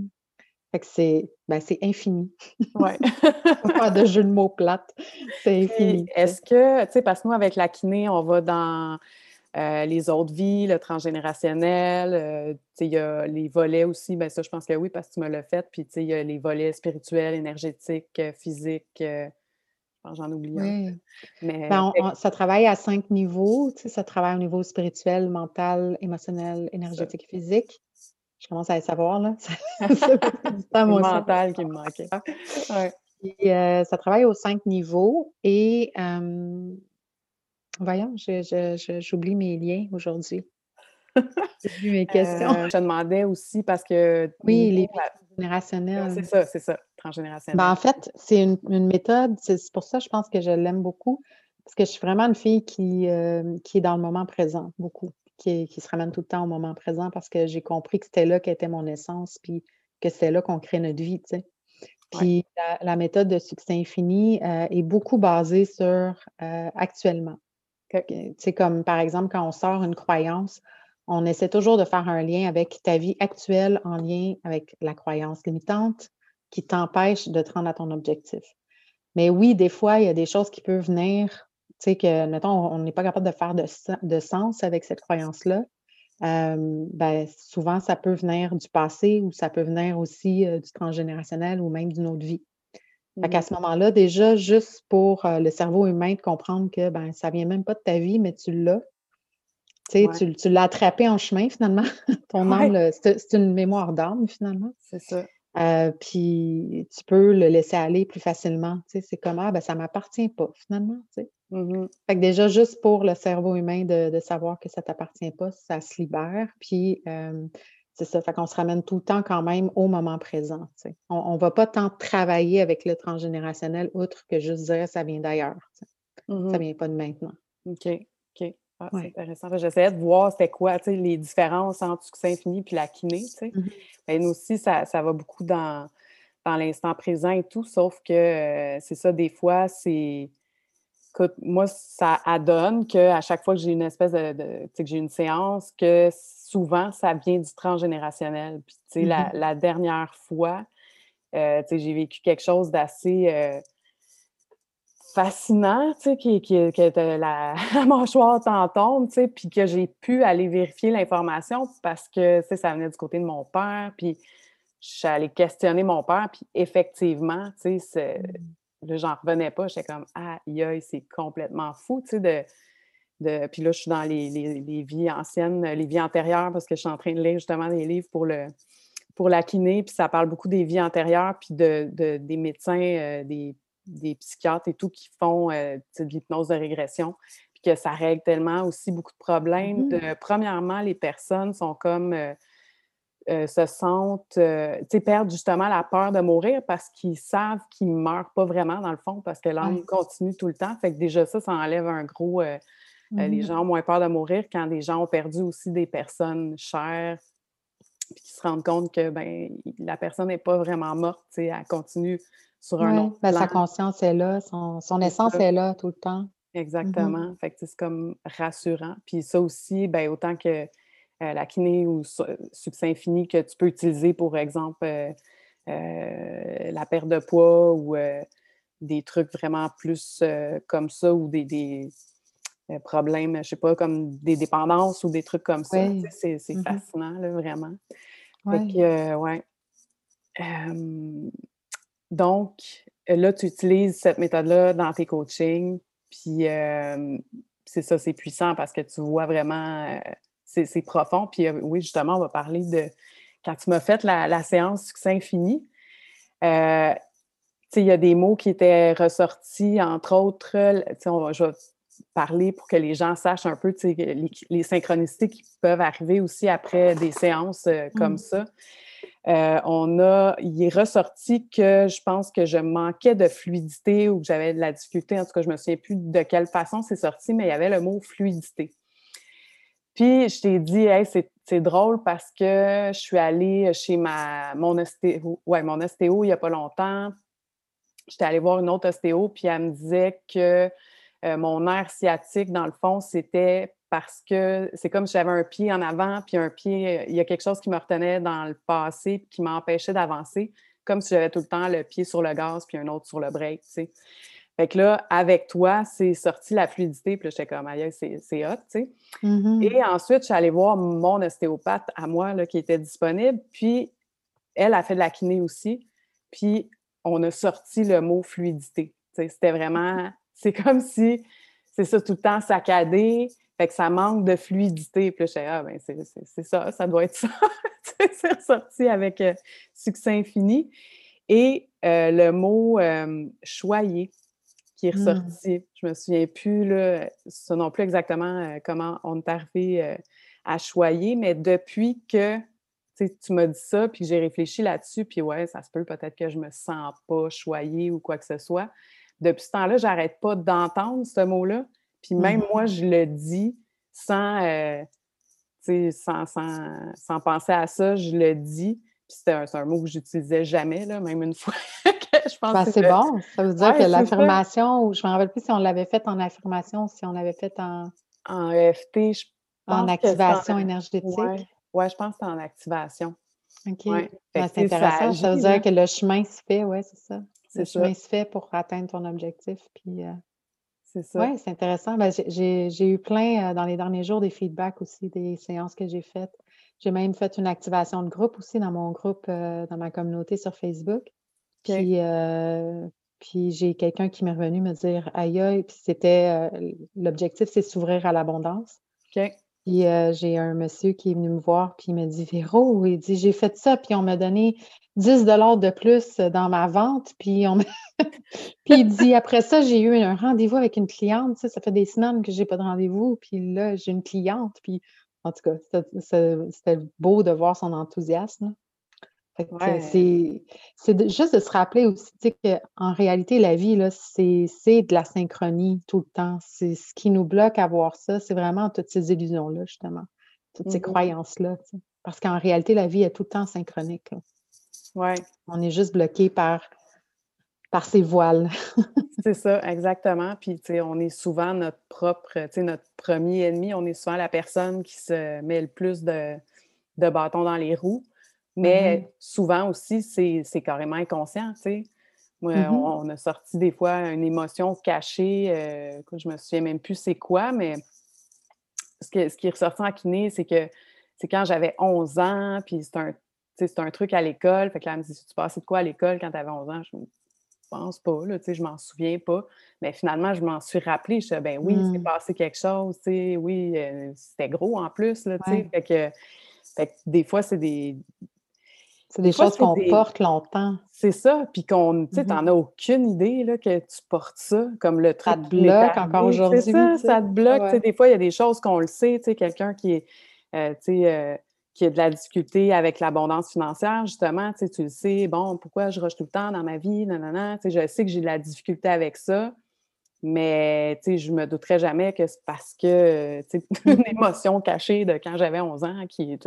Fait que c'est ben, infini. Oui. pas de jeu de mots plate. C'est infini. Est-ce que, tu sais, parce que nous, avec la kiné, on va dans euh, les autres vies, le transgénérationnel, euh, tu sais, il y a les volets aussi, ben ça, je pense que oui, parce que tu me l'as fait. Puis, tu sais, il y a les volets spirituels, énergétiques, euh, physiques. j'en oublie oui. Mais, ben, ça travaille à cinq niveaux. Tu sais, ça travaille au niveau spirituel, mental, émotionnel, énergétique physique. Je commence à le savoir, là. C'est mon mental qui me manquait. Et, ça travaille aux cinq niveaux et voyons, j'oublie mes liens aujourd'hui. J'ai mes questions. je te demandais aussi parce que. Oui, les générationnels. C'est ça, c'est ça, transgénérationnel. Ben, en fait, c'est une, méthode, c'est pour ça que je pense que je l'aime beaucoup, parce que je suis vraiment une fille qui, qui est dans le moment présent, beaucoup, qui, qui, se ramène tout le temps au moment présent parce que j'ai compris que c'était là qu'était mon essence, puis que c'était là qu'on crée notre vie, tu sais. Puis la, méthode de succès infini euh, est beaucoup basée sur euh, actuellement. C'est comme par exemple quand on sort une croyance, on essaie toujours de faire un lien avec ta vie actuelle en lien avec la croyance limitante qui t'empêche de te rendre à ton objectif. Mais oui, des fois, il y a des choses qui peuvent venir, tu sais, que, mettons, on n'est pas capable de faire de sens avec cette croyance-là ben, souvent, ça peut venir du passé ou ça peut venir aussi du transgénérationnel ou même d'une autre vie. Fait qu'à mmh. ce moment-là, déjà, juste pour le cerveau humain de comprendre que ben, ça vient même pas de ta vie, mais tu l'as. Tu, tu l'as attrapé en chemin, finalement. Ton âme, c'est une mémoire d'âme, finalement. C'est ça. puis tu peux le laisser aller plus facilement. C'est comme, ah, ben, ça ne m'appartient pas, finalement. Mmh fait que déjà, juste pour le cerveau humain de, savoir que ça ne t'appartient pas, ça se libère. Puis c'est ça. Fait qu'on se ramène tout le temps quand même au moment présent. On ne va pas tant travailler avec le transgénérationnel outre que juste dire ça vient d'ailleurs. Ça ne mmh vient pas de maintenant. OK. OK. Ah, c'est intéressant. J'essayais de voir c'était quoi les différences entre succès infini et la kiné. Mmh ben, nous aussi, ça, va beaucoup dans, dans l'instant présent et tout, sauf que c'est ça, des fois, c'est Écoute, moi, ça adonne qu'à chaque fois que j'ai une espèce de, que j'ai une séance, que souvent, ça vient du transgénérationnel. Puis, tu sais, la, mmh dernière fois, euh, tu sais, j'ai vécu quelque chose d'assez euh, fascinant, tu sais, qui, qui, la, la, mâchoire t'en tu sais, puis que j'ai pu aller vérifier l'information parce que, tu sais, ça venait du côté de mon père, puis je suis allée questionner mon père, puis effectivement, tu sais. Là, j'en revenais pas. J'étais comme, ah, c'est complètement fou, tu sais, de, de... Puis là, je suis dans les, les, vies anciennes, les vies antérieures, parce que je suis en train de lire justement des livres pour, le, pour la kiné, puis ça parle beaucoup des vies antérieures, puis de, des médecins, euh, des, des, psychiatres et tout qui font euh, de l'hypnose de régression, puis que ça règle tellement aussi beaucoup de problèmes. Mmh de, premièrement, les personnes sont comme... Euh, euh, se sentent, euh, tu sais, perdent justement la peur de mourir parce qu'ils savent qu'ils ne meurent pas vraiment dans le fond parce que l'âme continue tout le temps. Fait que déjà ça, ça enlève un gros... Euh, les mmh gens ont moins peur de mourir quand des gens ont perdu aussi des personnes chères puis qu'ils se rendent compte que ben, la personne n'est pas vraiment morte, tu sais, elle continue sur un autre ben, Sa conscience est là, son, essence est là tout le temps. Mmh Exactement. Fait que c'est comme rassurant. Puis ça aussi, ben, autant que euh, la kiné ou succès infini que tu peux utiliser pour exemple euh, euh, la perte de poids ou des trucs vraiment plus comme ça ou des, problèmes, je sais pas, comme des dépendances ou des trucs comme ça. C'est mmh fascinant, vraiment. ouais. donc, là, tu utilises cette méthode-là dans tes coachings, puis c'est ça, c'est puissant parce que tu vois vraiment c'est profond. Puis euh, oui, justement, on va parler de quand tu m'as fait la, séance Succès Infini. Euh, il y a des mots qui étaient ressortis, entre autres, on va, je vais parler pour que les gens sachent un peu les, les, synchronicités qui peuvent arriver aussi après des séances euh, comme mmh. ça. on a, il est ressorti que je pense que je manquais de fluidité ou que j'avais de la difficulté. En tout cas, je ne me souviens plus de quelle façon c'est sorti, mais il y avait le mot fluidité. Puis je t'ai dit, hey, c'est drôle parce que je suis allée chez ma, mon ostéo, ouais, mon ostéo il n'y a pas longtemps. J'étais allée voir une autre ostéo, puis elle me disait que euh, mon nerf sciatique, dans le fond, c'était parce que c'est comme si j'avais un pied en avant, puis un pied, il y a quelque chose qui me retenait dans le passé, qui m'empêchait d'avancer, comme si j'avais tout le temps le pied sur le gaz, puis un autre sur le break, tu sais. Fait que là, avec toi, c'est sorti la fluidité. Puis j'étais comme, aïe, c'est hot, tu sais. Mm-hmm. Et ensuite, je suis allée voir mon ostéopathe à moi, là, qui était disponible. Puis, elle a fait de la kiné aussi. Puis, on a sorti le mot fluidité. C'était vraiment, c'est comme si, c'est ça, tout le temps saccadé. Fait que ça manque de fluidité. Puis là, je ah, ben c'est ça, ça doit être ça. c'est ressorti avec euh, succès infini. Et euh, le mot choyer qui est mmh. ressorti. Je me souviens plus, là, ça non plus exactement comment on est arrivé à choyer, mais depuis que tu m'as dit ça, puis j'ai réfléchi là-dessus, puis ouais, ça se peut peut-être que je me sens pas choyée ou quoi que ce soit. Depuis ce temps-là, j'arrête pas d'entendre ce mot-là. Puis même moi, je le dis sans, euh, sans, sans, sans, penser à ça, je le dis. Puis c'est un, mot que j'utilisais jamais, là, même une fois je pense ben, C'est bon. Ça veut dire que l'affirmation, je me rappelle plus si on l'avait fait en affirmation, si on l'avait fait en... En EFT, je pense En activation énergétique. Oui, je pense que c'est en activation. OK. Ben, c'est intéressant. Ça, veut dire que le chemin se fait, oui, c'est ça. Le chemin se fait pour atteindre ton objectif. Puis, euh, c'est ça. Oui, c'est intéressant. Ben, j'ai eu plein euh, dans les derniers jours des feedbacks aussi des séances que j'ai faites. J'ai même fait une activation de groupe aussi dans mon groupe, euh, dans ma communauté sur Facebook. Puis, puis j'ai quelqu'un qui m'est revenu me dire aïe aïe, puis c'était l'objectif, c'est s'ouvrir à l'abondance. Puis j'ai un monsieur qui est venu me voir, puis il m'a dit Véro, il dit j'ai fait ça, puis on m'a donné 10 de plus dans ma vente, puis on puis il dit après ça, j'ai eu un rendez-vous avec une cliente, ça, ça fait des semaines que j'ai pas de rendez-vous, puis là, j'ai une cliente, puis en tout cas, c'était beau de voir son enthousiasme. C'est juste de se rappeler aussi qu'en réalité, la vie, c'est de la synchronie tout le temps. C'est ce qui nous bloque à voir ça. C'est vraiment toutes ces illusions-là, justement. Toutes ces mmh croyances-là. Parce qu'en réalité, la vie est tout le temps synchronique. Ouais. On est juste bloqué par, par ces voiles. c'est ça, exactement. Puis, on est souvent notre propre, notre premier ennemi. On est souvent la personne qui se met le plus de, de bâtons dans les roues. Mais mmh souvent aussi, c'est carrément inconscient, tu sais. Mmh on, a sorti des fois une émotion cachée, euh, je me souviens même plus c'est quoi, mais ce, ce qui est ressorti en kiné, c'est que c'est quand j'avais 11 ans, puis c'est un, un truc à l'école. Fait que là, elle me dit Tu passais de quoi à l'école quand tu avais 11 ans Je ne pense pas, là, je m'en souviens pas. Mais finalement, je m'en suis rappelé. Je suis ben oui, c'est mmh. passé quelque chose, oui, euh, c'était gros en plus, là, fait que des fois, c'est des, c'est des choses qu'on porte longtemps. C'est ça, puis qu'on, tu sais, t'en mm-hmm. as aucune idée là, que tu portes ça, comme le truc. Ça te bloque encore aujourd'hui. C'est ça, ça te bloque. Des fois, il y a des choses qu'on le sait, tu sais, quelqu'un qui est, euh, tu sais, euh, qui a de la difficulté avec l'abondance financière, justement, tu sais, tu le sais, bon, pourquoi je rush tout le temps dans ma vie, nanana, tu sais, je sais que j'ai de la difficulté avec ça, mais, je me douterais jamais que c'est parce que, une émotion cachée de quand j'avais 11 ans qui,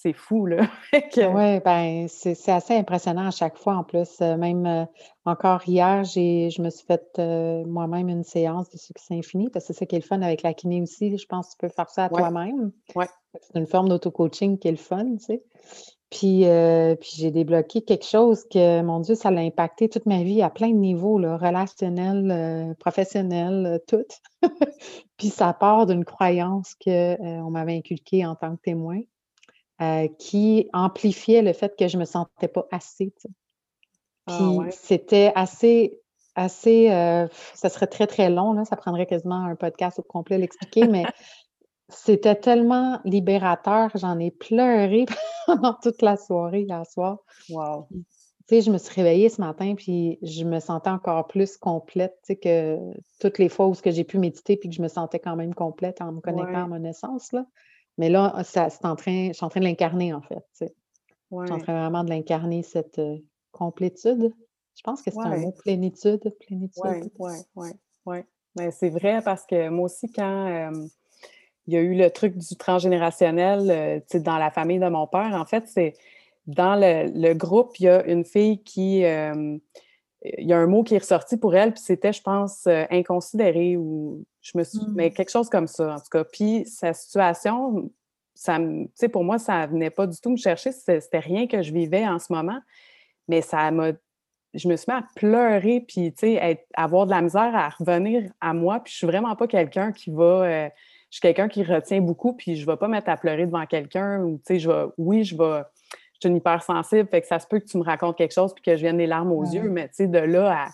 c'est fou, là. Oui, ben c'est assez impressionnant à chaque fois en plus. Euh, même euh, encore hier, je me suis fait euh, moi-même une séance de succès infini parce que c'est ça qui est le fun avec la kiné aussi. Je pense que tu peux faire ça à toi-même. Ouais. C'est une forme d'auto-coaching qui est le fun, tu sais. Puis, puis j'ai débloqué quelque chose que, mon Dieu, ça l'a impacté toute ma vie à plein de niveaux, là, relationnel, professionnel, tout. puis ça part d'une croyance qu'on m'avait inculquée en tant que témoin. Euh, qui amplifiait le fait que je me sentais pas assez. Ah Puis c'était assez, assez, euh, ça serait très, très long, là, ça prendrait quasiment un podcast au complet l'expliquer, mais c'était tellement libérateur, j'en ai pleuré pendant toute la soirée hier soir. Wow. Tu sais, je me suis réveillée ce matin, puis je me sentais encore plus complète, tu sais, que toutes les fois où j'ai pu méditer, puis que je me sentais quand même complète en me connectant à mon essence, là. Mais là, ça, c'est en train, je suis en train de l'incarner, en fait. Je suis en train vraiment de l'incarner, cette euh, complétude. Je pense que c'est un mot, plénitude. Plénitude. Oui, oui, oui. C'est vrai parce que moi aussi, quand il y a eu le truc du transgénérationnel euh, dans la famille de mon père, en fait, c'est dans le, groupe, il y a une fille qui il y a un mot qui est ressorti pour elle, puis c'était, je pense, euh, inconsidéré ou je me suis. Mmh. Mais quelque chose comme ça, en tout cas. Puis sa situation, ça tu sais, pour moi, ça venait pas du tout me chercher. C'était rien que je vivais en ce moment. Mais ça m'a. Je me suis mis à pleurer, puis, tu sais, avoir de la misère à revenir à moi. Puis je suis vraiment pas quelqu'un qui va. Je suis quelqu'un qui retient beaucoup, puis je vais pas mettre à pleurer devant quelqu'un ou, tu sais, je vais. Oui, je vais je suis une hypersensible, fait que ça se peut que tu me racontes quelque chose puis que je vienne des larmes aux yeux, mais tu sais, de là à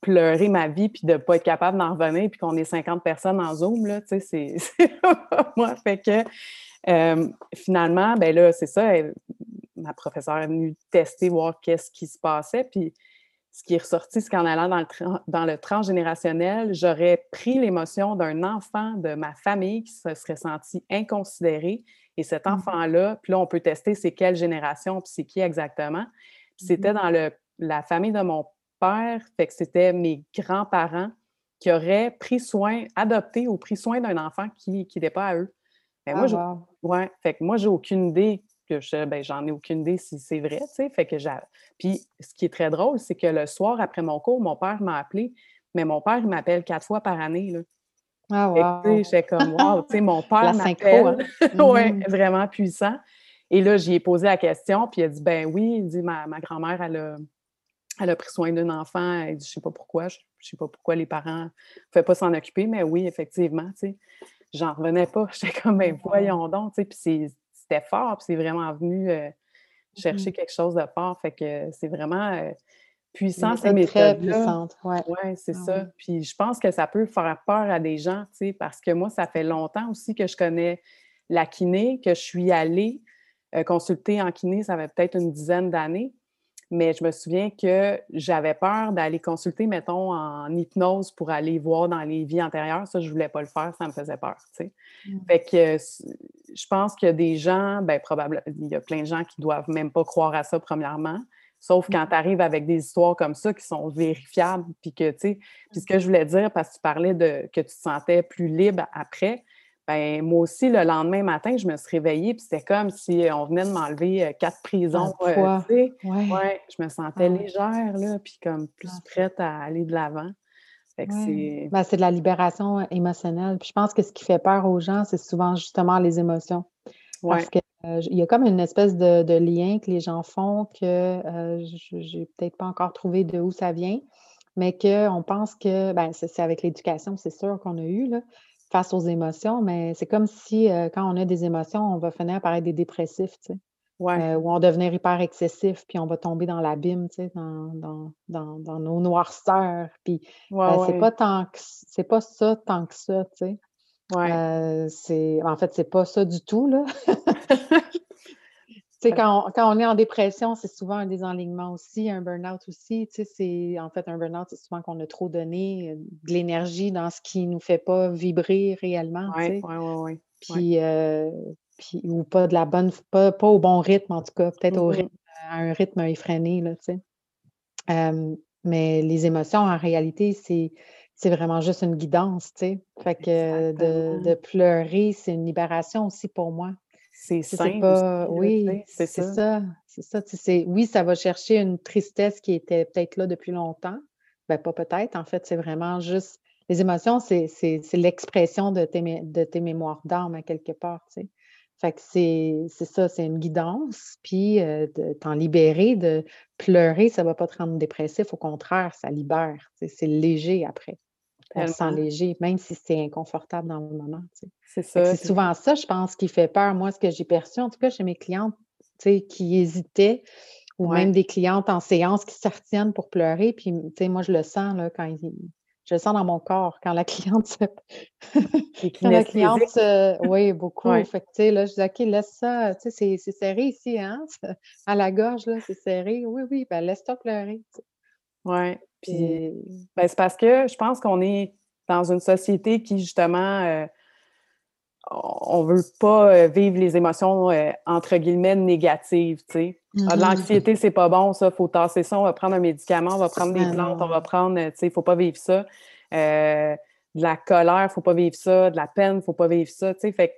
pleurer ma vie puis de pas être capable d'en revenir puis qu'on est 50 personnes en Zoom, là, tu sais, c'est moi. Fait que euh, finalement, ben là, c'est ça, ma professeure est venue tester, voir qu'est-ce qui se passait, puis ce qui est ressorti, c'est qu'en allant dans le, dans le transgénérationnel, j'aurais pris l'émotion d'un enfant de ma famille qui se serait senti inconsidéré. Et cet mmh enfant-là, puis là, on peut tester c'est quelle génération, puis c'est qui exactement. C'était mmh dans le, la famille de mon père, fait que c'était mes grands-parents qui auraient pris soin, adopté ou pris soin d'un enfant qui n'était pas à eux. Ben, moi, ah, ouais, fait que moi, j'ai aucune idée que je, ben, j'en ai aucune idée si c'est vrai, tu sais. Fait que j'ai. Puis ce qui est très drôle, c'est que le soir après mon cours, mon père m'a appelé, mais mon père, il m'appelle quatre fois par année, là. Ah, wow. J'étais comme, wow, tu sais, mon père m'appelle. Hein? oui, mm-hmm. vraiment puissant. Et là, j'y ai posé la question, puis il a dit, ben oui, il dit, ma, ma grand-mère, elle a, elle a pris soin d'un enfant. Elle dit, je sais pas pourquoi, je, ne sais pas pourquoi les parents ne pouvaient pas s'en occuper, mais oui, effectivement, tu sais. J'en revenais pas. J'étais comme, ben voyons donc, tu sais, puis c'était fort, puis c'est vraiment venu euh, chercher mmh quelque chose de fort. Fait que c'est vraiment euh, puissant, ces méthodes-là. Oui, ouais, c'est ah ça. Puis je pense que ça peut faire peur à des gens, tu sais, parce que moi, ça fait longtemps aussi que je connais la kiné, que je suis allée euh, consulter en kiné, ça fait peut-être une dizaine d'années mais je me souviens que j'avais peur d'aller consulter, mettons, en hypnose pour aller voir dans les vies antérieures. Ça, je ne voulais pas le faire, ça me faisait peur, tu sais. Mmh. Fait que je pense qu'il y a des gens, bien, probablement, il y a plein de gens qui ne doivent même pas croire à ça, premièrement. Sauf quand mmh. tu arrives avec des histoires comme ça qui sont vérifiables, puis que, tu sais, puis ce que je voulais dire, parce que tu parlais de que tu te sentais plus libre après, ben, moi aussi, le lendemain matin, je me suis réveillée, puis c'était comme si on venait de m'enlever euh, quatre prisons. Euh, ouais. ouais. je me sentais légère, là, puis comme plus ah. prête à aller de l'avant. c'est... Ben, c'est de la libération euh, émotionnelle. Puis je pense que ce qui fait peur aux gens, c'est souvent justement les émotions. Parce qu'il y a comme une espèce de, lien que les gens font que je j'ai peut-être pas encore trouvé de où ça vient, mais qu'on pense que, ben, c'est, avec l'éducation, c'est sûr qu'on a eu, là, face aux émotions, mais c'est comme si euh, quand on a des émotions, on va finir par être des dépressifs, tu sais. Euh, ou on devenir hyper excessif, puis on va tomber dans l'abîme, tu sais, dans, dans, nos noirceurs. Puis euh, c'est pas tant que c'est pas ça tant que ça, tu sais. c'est en fait, c'est pas ça du tout, là. quand on, est en dépression, c'est souvent un désenlignement aussi, un burn-out aussi. c'est, en fait, un burn-out, c'est souvent qu'on a trop donné euh, de l'énergie dans ce qui ne nous fait pas vibrer réellement. Oui, oui, oui. Puis, ou pas de la bonne, pas, au bon rythme, en tout cas, peut-être au rythme, à un rythme effréné, là, tu mais les émotions, en réalité, c'est, c'est vraiment juste une guidance, tu sais. Fait que de, de pleurer, c'est une libération aussi pour moi. C'est simple. oui, c'est ça. C'est ça. oui, ça va chercher une tristesse qui était peut-être là depuis longtemps. Ben, pas peut-être. En fait, c'est vraiment juste. Les émotions, c'est l'expression de tes, de tes mémoires d'âme à quelque part. Tu Fait que c'est ça, c'est une guidance. Puis euh, de t'en libérer, de pleurer, ça ne va pas te rendre dépressif. Au contraire, ça libère. C'est léger après on se sent léger, même si c'est inconfortable dans le moment. C'est ça. C'est souvent ça, je pense, qui fait peur. Moi, ce que j'ai perçu, en tout cas chez mes clientes qui hésitaient, ou même des clientes en séance qui s'artiennent pour pleurer. Puis, moi, je le sens là, quand je le sens dans mon corps quand la cliente se. quand la cliente Oui, beaucoup. Fait là, je dis OK, laisse ça. Tu sais, c'est serré ici, hein? À la gorge, là, c'est serré. Oui, oui, ben laisse-toi pleurer. Oui. Puis, ben, c'est parce que je pense qu'on est dans une société qui, justement, euh, on veut pas euh, vivre les émotions, euh, entre guillemets, négatives, tu sais. Mm-hmm. L'anxiété, c'est pas bon, ça, faut tasser ça, on va prendre un médicament, on va prendre des plantes, on va prendre, tu sais, faut pas vivre ça. de la colère, faut pas vivre ça. De la peine, faut pas vivre ça, tu sais. Fait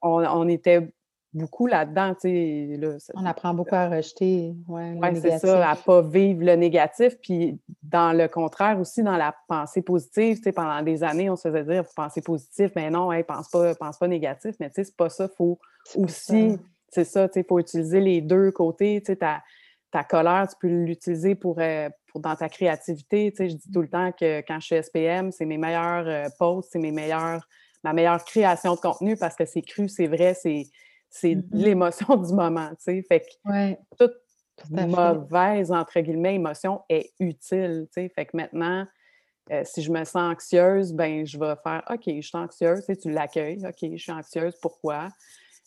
qu'on on était beaucoup là-dedans. Là, On apprend beaucoup à rejeter. Oui, ouais, c'est ça, à ne pas vivre le négatif. Puis dans le contraire aussi, dans la pensée positive, pendant des années, on se faisait dire penser positif, mais non, hey, pense pas, pense pas négatif. Mais tu sais, c'est pas ça. Il faut aussi, c'est ça, il faut utiliser les deux côtés. Ta, ta colère, tu peux l'utiliser pour, euh, pour, dans ta créativité. Je dis tout le temps que quand je suis SPM, c'est mes meilleurs euh, posts, c'est mes meilleurs, ma meilleure création de contenu parce que c'est cru, c'est vrai, c'est c'est mmh l'émotion du moment, tu sais. Fait que toute mauvaise, entre guillemets, émotion est utile, tu sais. Fait que maintenant, Euh, si je me sens anxieuse, ben je vais faire OK, je suis anxieuse, tu l'accueilles. OK, je suis anxieuse, pourquoi?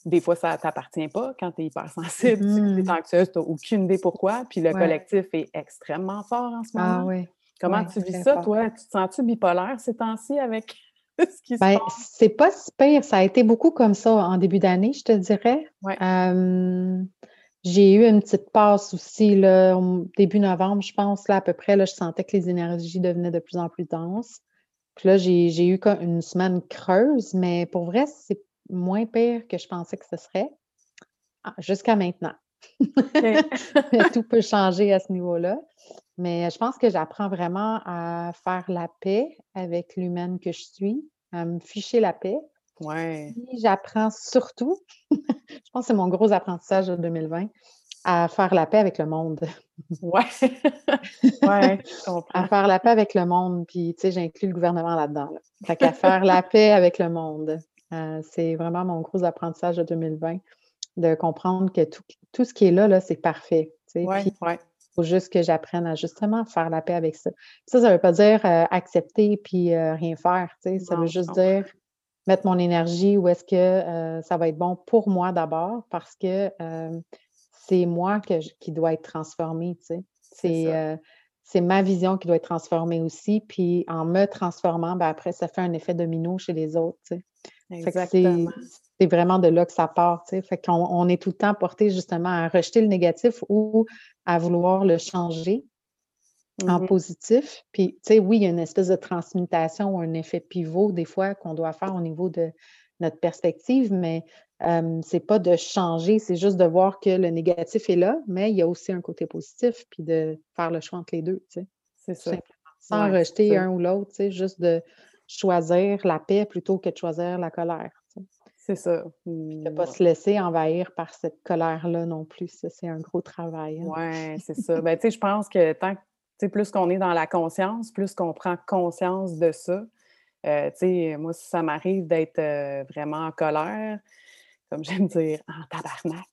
Des fois, ça ne t'appartient pas quand tu es hypersensible. Mm Tu es anxieuse, tu n'as aucune idée pourquoi. Puis le collectif est extrêmement fort en ce ah moment. Ah, oui. Comment tu vis ça, toi? Tu te sens-tu bipolaire ces temps-ci avec ce qui ben? C'est pas si pire. Ça a été beaucoup comme ça en début d'année, je te dirais. j'ai eu une petite passe aussi, là, début novembre, je pense, là, à peu près. Là, je sentais que les énergies devenaient de plus en plus denses. Puis là, j'ai eu une semaine creuse, mais pour vrai, c'est moins pire que je pensais que ce serait ah, jusqu'à maintenant. Tout peut changer à ce niveau-là. Mais je pense que j'apprends vraiment à faire la paix avec l'humaine que je suis, à me ficher la paix. Ouais. j'apprends surtout, je pense que c'est mon gros apprentissage de 2020, à faire la paix avec le monde. Ouais. ouais, À faire la paix avec le monde. Puis, tu sais, j'inclus le gouvernement là-dedans. Fait qu'à faire la paix avec le monde. Euh, c'est vraiment mon gros apprentissage de 2020, de comprendre que tout, ce qui est là, là c'est parfait. Il faut juste que j'apprenne à justement faire la paix avec ça. Ça, ça ne veut pas dire euh, accepter puis euh, rien faire. Ça veut juste dire mettre mon énergie où est-ce que ça va être bon pour moi d'abord parce que c'est moi qui dois être transformée. C'est c'est ma vision qui doit être transformée aussi. Puis en me transformant, ben après, ça fait un effet domino chez les autres. C'est vraiment de là que ça part. Fait qu'on on est tout le temps porté justement à rejeter le négatif ou à vouloir le changer en mmh positif. Puis, tu sais, oui, il y a une espèce de transmutation ou un effet pivot des fois qu'on doit faire au niveau de notre perspective, mais ce c'est pas de changer, c'est juste de voir que le négatif est là, mais il y a aussi un côté positif, puis de faire le choix entre les deux, tu sais. C'est ça. Sans rejeter un ou l'autre, tu sais, juste de choisir la paix plutôt que de choisir la colère. C'est ça. de ne pas mmh, se laisser envahir par cette colère-là non plus. Ça, c'est un gros travail. Hein. Oui, c'est ça. ben, je pense que tant que plus qu'on est dans la conscience, plus qu'on prend conscience de ça. Euh, moi, si ça m'arrive d'être euh, vraiment en colère, comme j'aime dire, en tabarnak.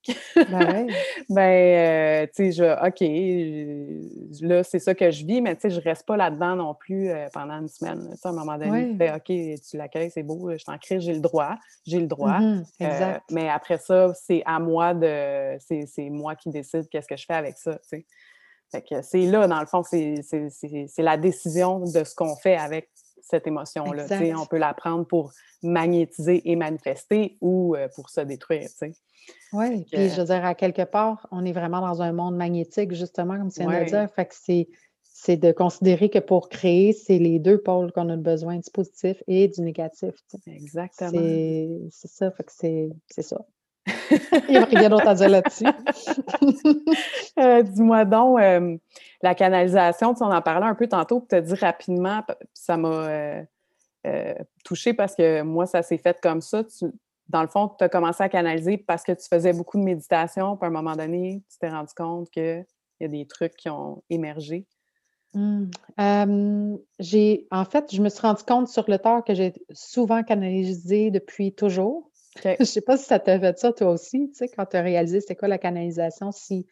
Ben, ben euh, tu sais, je, OK, là, c'est ça que je vis, mais tu sais, je reste pas là-dedans non plus euh, pendant une semaine. à un moment donné, tu fais, OK, tu l'accueilles, c'est beau, je t'en crie, j'ai le droit, j'ai le droit. Mmh euh, mais après ça, c'est à moi de, c'est moi qui décide qu'est-ce que je fais avec ça, tu sais. Fait que c'est là, dans le fond, c'est la décision de ce qu'on fait avec cette émotion-là. On peut la prendre pour magnétiser et manifester ou euh, pour se détruire. Oui, puis je veux dire, à quelque part, on est vraiment dans un monde magnétique, justement, comme tu viens de dire. Fait que c'est de considérer que pour créer, c'est les deux pôles qu'on a besoin, du positif et du négatif. Exactement. C'est ça, fait que c'est ça. Il n'y a rien d'autre à dire là-dessus. Euh, dis-moi donc, euh, la canalisation, tu en en parlais un peu tantôt, pour te dire rapidement, ça m'a euh, touché parce que moi, ça s'est fait comme ça. dans le fond, tu as commencé à canaliser parce que tu faisais beaucoup de méditation, puis à un moment donné, tu t'es rendu compte qu'il y a des trucs qui ont émergé. Mmh. j'ai, en fait, je me suis rendu compte sur le tard que j'ai souvent canalisé depuis toujours. Je ne sais pas si ça t'a fait ça toi aussi, tu sais, quand tu as réalisé c'était quoi la canalisation, si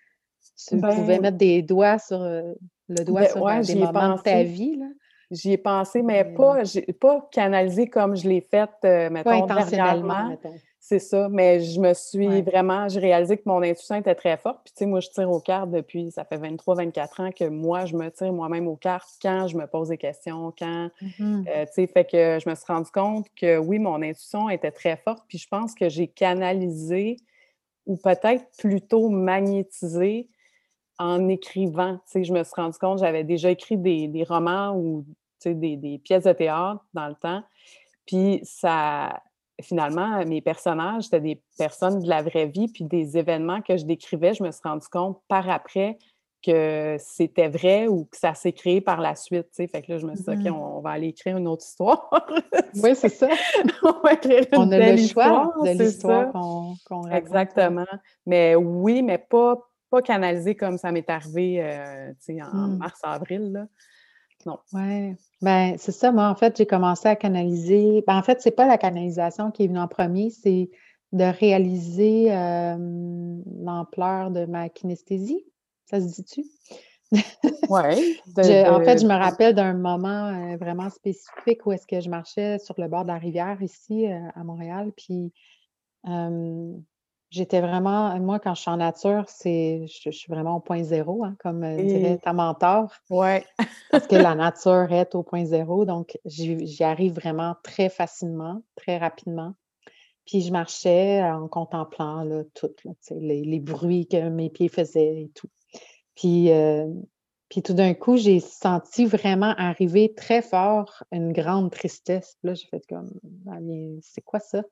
tu pouvais ben mettre des doigts sur le doigt ben sur des moments de ta vie. Là. J'y ai pensé, mais pas, pas canalisé comme je l'ai fait, euh, mettons, dernièrement. C'est ça, mais je me suis vraiment, j'ai réalisé que mon intuition était très forte. Puis, tu sais, moi, je tire aux cartes depuis, ça fait 23-24 ans que moi, je me tire moi-même aux cartes quand je me pose des questions, quand, mmh euh, tu sais, fait que je me suis rendu compte que oui, mon intuition était très forte. Puis, je pense que j'ai canalisé ou peut-être plutôt magnétisé en écrivant. Tu sais, je me suis rendu compte, j'avais déjà écrit des, des romans ou des, des, pièces de théâtre dans le temps. Puis ça, finalement, mes personnages, c'était des personnes de la vraie vie, puis des événements que je décrivais, je me suis rendu compte par après que c'était vrai ou que ça s'est créé par la suite. Fait que là, je me suis dit, OK, mmh. on, va aller écrire une autre histoire. oui, c'est ça. on va écrire une on a le choix de l'histoire qu'on qu hein. Exactement. Mais oui, mais pas, pas canalisé comme ça m'est arrivé euh, en mmh. mars-avril. Non. Oui. Ben, c'est ça. Moi, en fait, j'ai commencé à canaliser. Ben, en fait, c'est pas la canalisation qui est venue en premier, c'est de réaliser l'ampleur de ma kinesthésie. Ça se dit-tu? Ouais, en fait, je me rappelle d'un moment vraiment spécifique où est-ce que je marchais sur le bord de la rivière ici à Montréal, puis J'étais vraiment moi, quand je suis en nature, c'est je suis vraiment au point zéro, hein, comme, dirait ta mentor. Ouais. Parce que la nature est au point zéro, donc j'y arrive vraiment très facilement, très rapidement. Puis je marchais en contemplant là, tout, les bruits que mes pieds faisaient et tout. Puis, puis tout d'un coup, j'ai senti vraiment arriver très fort une grande tristesse. là, j'ai fait comme: «Ah c'est quoi ça?»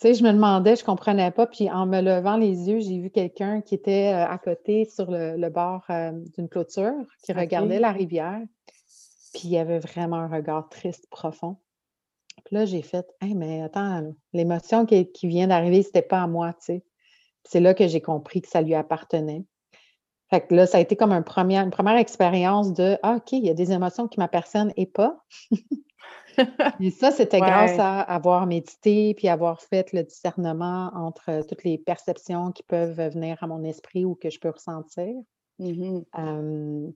Tu sais, je me demandais, je ne comprenais pas. Puis en me levant les yeux, j'ai vu quelqu'un qui était euh, à côté sur le, bord euh, d'une clôture, qui regardait la rivière. Puis il avait vraiment un regard triste, profond. Puis là, j'ai fait Hey, mais attends, l'émotion qui, vient d'arriver, ce n'était pas à moi, tu sais. C'est là que j'ai compris que ça lui appartenait. Fait que là, ça a été comme un premier, une première expérience de Ah, OK, il y a des émotions qui m'appartiennent et pas. Et ça, c'était grâce à avoir médité puis avoir fait le discernement entre toutes les perceptions qui peuvent venir à mon esprit ou que je peux ressentir. Mmh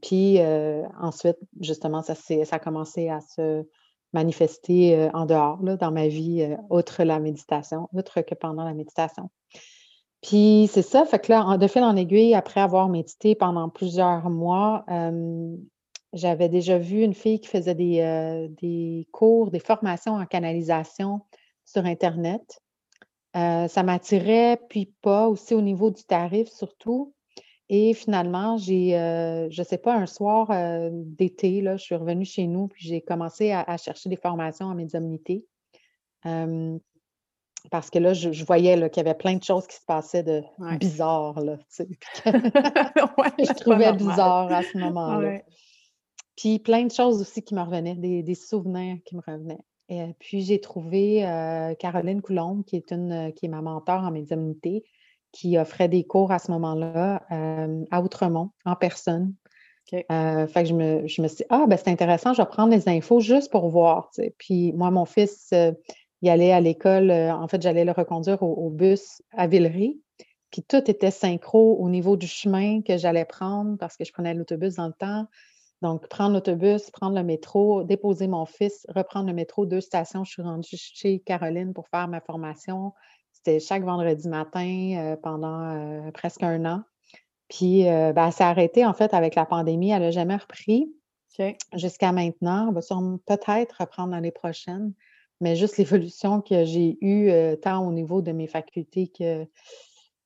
puis ensuite, justement, ça, ça a commencé à se manifester en dehors, là, dans ma vie, outre la méditation, outre que pendant la méditation. Puis c'est ça, fait que là, de fil en aiguille, après avoir médité pendant plusieurs mois, j'avais déjà vu une fille qui faisait des, des cours, des formations en canalisation sur Internet. ça m'attirait, puis pas, aussi au niveau du tarif surtout. Et finalement, j'ai, je ne sais pas, un soir d'été, là, je suis revenue chez nous, puis j'ai commencé à, chercher des formations en médiumnité. parce que là, je, voyais qu'il y avait plein de choses qui se passaient de bizarres, là, je trouvais bizarre à ce moment-là. Puis plein de choses aussi qui me revenaient, des, souvenirs qui me revenaient. Et puis j'ai trouvé Caroline Coulombe, qui est une qui est ma mentor en médiumnité, qui offrait des cours à ce moment-là à Outremont, en personne. fait que je me, je me suis dit, ah, ben c'est intéressant, je vais prendre les infos juste pour voir. Puis moi, mon fils, il allait à l'école, en fait, j'allais le reconduire au, au, bus à Villeray. Puis tout était synchro au niveau du chemin que j'allais prendre parce que je prenais l'autobus dans le temps. Donc, prendre l'autobus, prendre le métro, déposer mon fils, reprendre le métro, deux stations. Je suis rendue chez Caroline pour faire ma formation. C'était chaque vendredi matin euh, pendant euh, presque un an. Puis, euh, ben, elle s'est arrêtée, en fait, avec la pandémie. Elle n'a jamais repris jusqu'à maintenant. Elle va peut-être reprendre l'année prochaine. Mais juste l'évolution que j'ai eue, tant au niveau de mes facultés que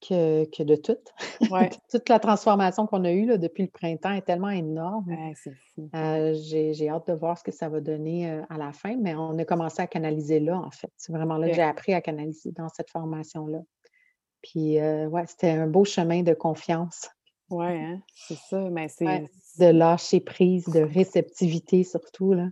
que, de tout. Toute la transformation qu'on a eue là, depuis le printemps est tellement énorme. c'est fou. Euh, j'ai hâte de voir ce que ça va donner euh, à la fin, mais on a commencé à canaliser là, en fait. C'est vraiment là que j'ai appris à canaliser dans cette formation-là. Puis, euh, ouais, c'était un beau chemin de confiance. Oui, hein, c'est ça. Mais c'est. de lâcher prise, de réceptivité surtout. Là.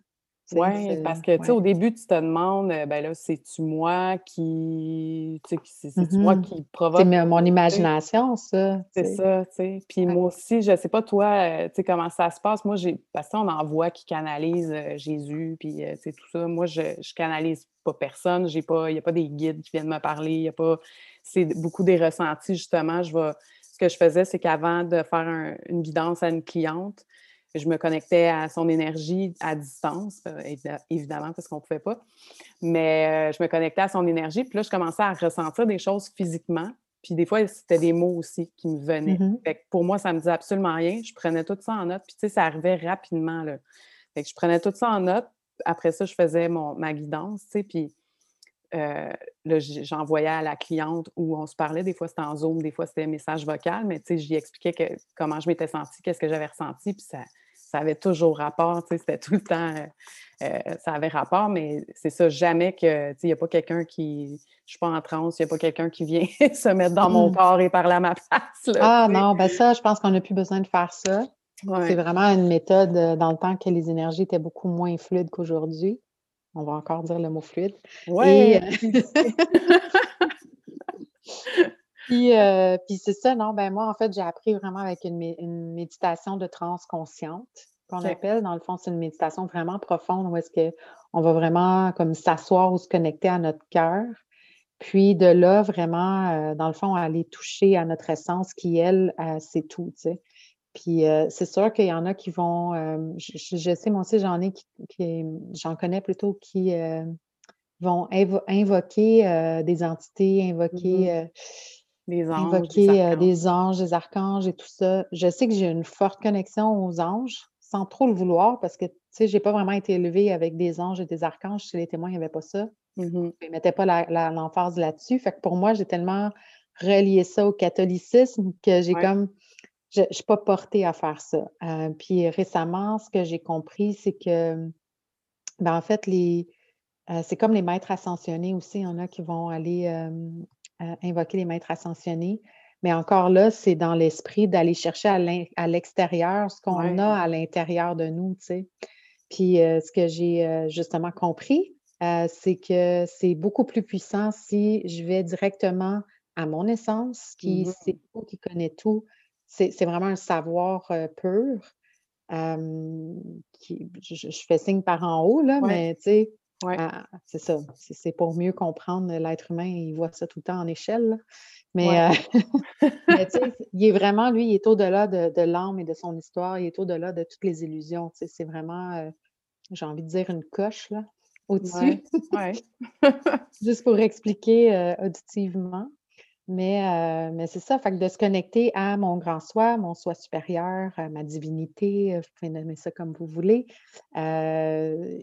Oui, parce que, tu sais, au début, tu te demandes, euh, ben là, c'est-tu moi qui, tu sais, c'est-tu moi mmh qui provoque... C'est mon imagination, ça. C'est ça, tu sais. Puis moi aussi, je sais pas, toi, euh, tu sais, comment ça se passe. Moi, j'ai, parce qu'on en voit qui canalise euh, Jésus, puis, tu sais, tout ça. Moi, je, je canalise pas personne. J'ai pas, il n'y a pas des guides qui viennent me parler. Il y a pas, c'est beaucoup des ressentis, justement. Je vais, ce que je faisais, c'est qu'avant de faire une guidance à une cliente, je me connectais à son énergie à distance, euh, évidemment, parce qu'on ne pouvait pas. Mais euh, je me connectais à son énergie, puis là, je commençais à ressentir des choses physiquement. Puis des fois, c'était des mots aussi qui me venaient. Mm-hmm. pour moi, ça ne me disait absolument rien. Je prenais tout ça en note. Puis tu sais, ça arrivait rapidement. Là. Fait que je prenais tout ça en note. Après ça, je faisais mon, ma guidance, tu sais, puis euh, là, j'envoyais à la cliente où on se parlait. Des fois, c'était en Zoom, des fois, c'était message vocal, mais tu sais, j'y expliquais que, comment je m'étais sentie, qu'est-ce que j'avais ressenti, puis ça, ça avait toujours rapport, tu sais, c'était tout le temps, euh, euh, ça avait rapport, mais c'est ça, jamais que, tu sais, il n'y a pas quelqu'un qui, je suis pas en transe, il n'y a pas quelqu'un qui vient se mettre dans mon mmh. corps et parler à ma place. ah non, ben ça, je pense qu'on n'a plus besoin de faire ça. C'est vraiment une méthode euh, dans le temps que les énergies étaient beaucoup moins fluides qu'aujourd'hui. On va encore dire le mot fluide. Oui. Euh, puis, c'est ça, non, ben moi, en fait, j'ai appris vraiment avec une, méditation de transe consciente, qu'on appelle. Dans le fond, c'est une méditation vraiment profonde où est-ce qu'on va vraiment comme s'asseoir ou se connecter à notre cœur. Puis de là, vraiment, euh, dans le fond, aller toucher à notre essence qui, elle, euh, c'est tout, tu sais. Puis euh, c'est sûr qu'il y en a qui vont, je, sais, moi aussi, j'en ai qui, j'en connais plutôt qui vont invoquer des entités, invoquer, mm-hmm. Des, anges, invoquer des, anges, des archanges et tout ça. Je sais que j'ai une forte connexion aux anges, sans trop le vouloir, parce que, tu sais, j'ai pas vraiment été élevée avec des anges et des archanges. Chez les témoins, il n'y avait pas ça. Ils ne mettaient pas l'emphase là-dessus. Fait que pour moi, j'ai tellement relié ça au catholicisme que j'ai comme je ne suis pas portée à faire ça. Euh, puis récemment, ce que j'ai compris, c'est que, ben, en fait, les, euh, c'est comme les maîtres ascensionnés aussi. Il y en a qui vont aller euh, invoquer les maîtres ascensionnés. Mais encore là, c'est dans l'esprit d'aller chercher à l'extérieur ce qu'on a à l'intérieur de nous, tu sais. Puis ce que j'ai justement compris, c'est que c'est beaucoup plus puissant si je vais directement à mon essence, qui mmh sait tout, qui connaît tout, c'est vraiment un savoir pur. qui, je, fais signe par en haut, là, mais tu sais, ah, c'est ça. C'est pour mieux comprendre l'être humain. Il voit ça tout le temps en échelle. Mais, sais, il est vraiment, lui, il est au-delà de, l'âme et de son histoire. Il est au-delà de toutes les illusions. C'est vraiment, j'ai envie de dire, une coche, là, au-dessus. Juste pour expliquer auditivement. Mais, euh, mais c'est ça, fait que de se connecter à mon grand soi, mon soi supérieur, à ma divinité, euh, vous pouvez nommer ça comme vous voulez. Euh,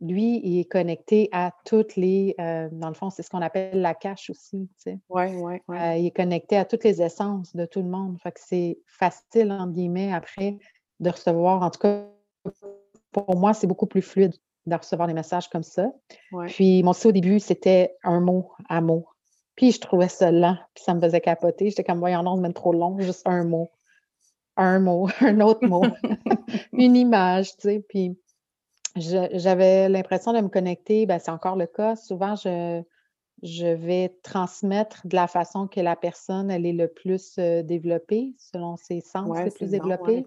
lui, il est connecté à toutes les, dans le fond, c'est ce qu'on appelle la cache aussi. Tu sais. Oui, oui, oui. il est connecté à toutes les essences de tout le monde. Fait que c'est facile, entre guillemets, après, de recevoir, en tout cas, pour moi, c'est beaucoup plus fluide de recevoir des messages comme ça. Puis, mon au début, c'était un mot à mot. Puis je trouvais ça lent, puis ça me faisait capoter. J'étais comme, voyons, non, c'est même trop long, juste un mot. Un mot, un autre mot, une image, tu sais. Puis j'avais l'impression de me connecter, ben, c'est encore le cas. Souvent, je, je vais transmettre de la façon que la personne, elle est le plus euh, développée, selon ses sens, c'est plus développé.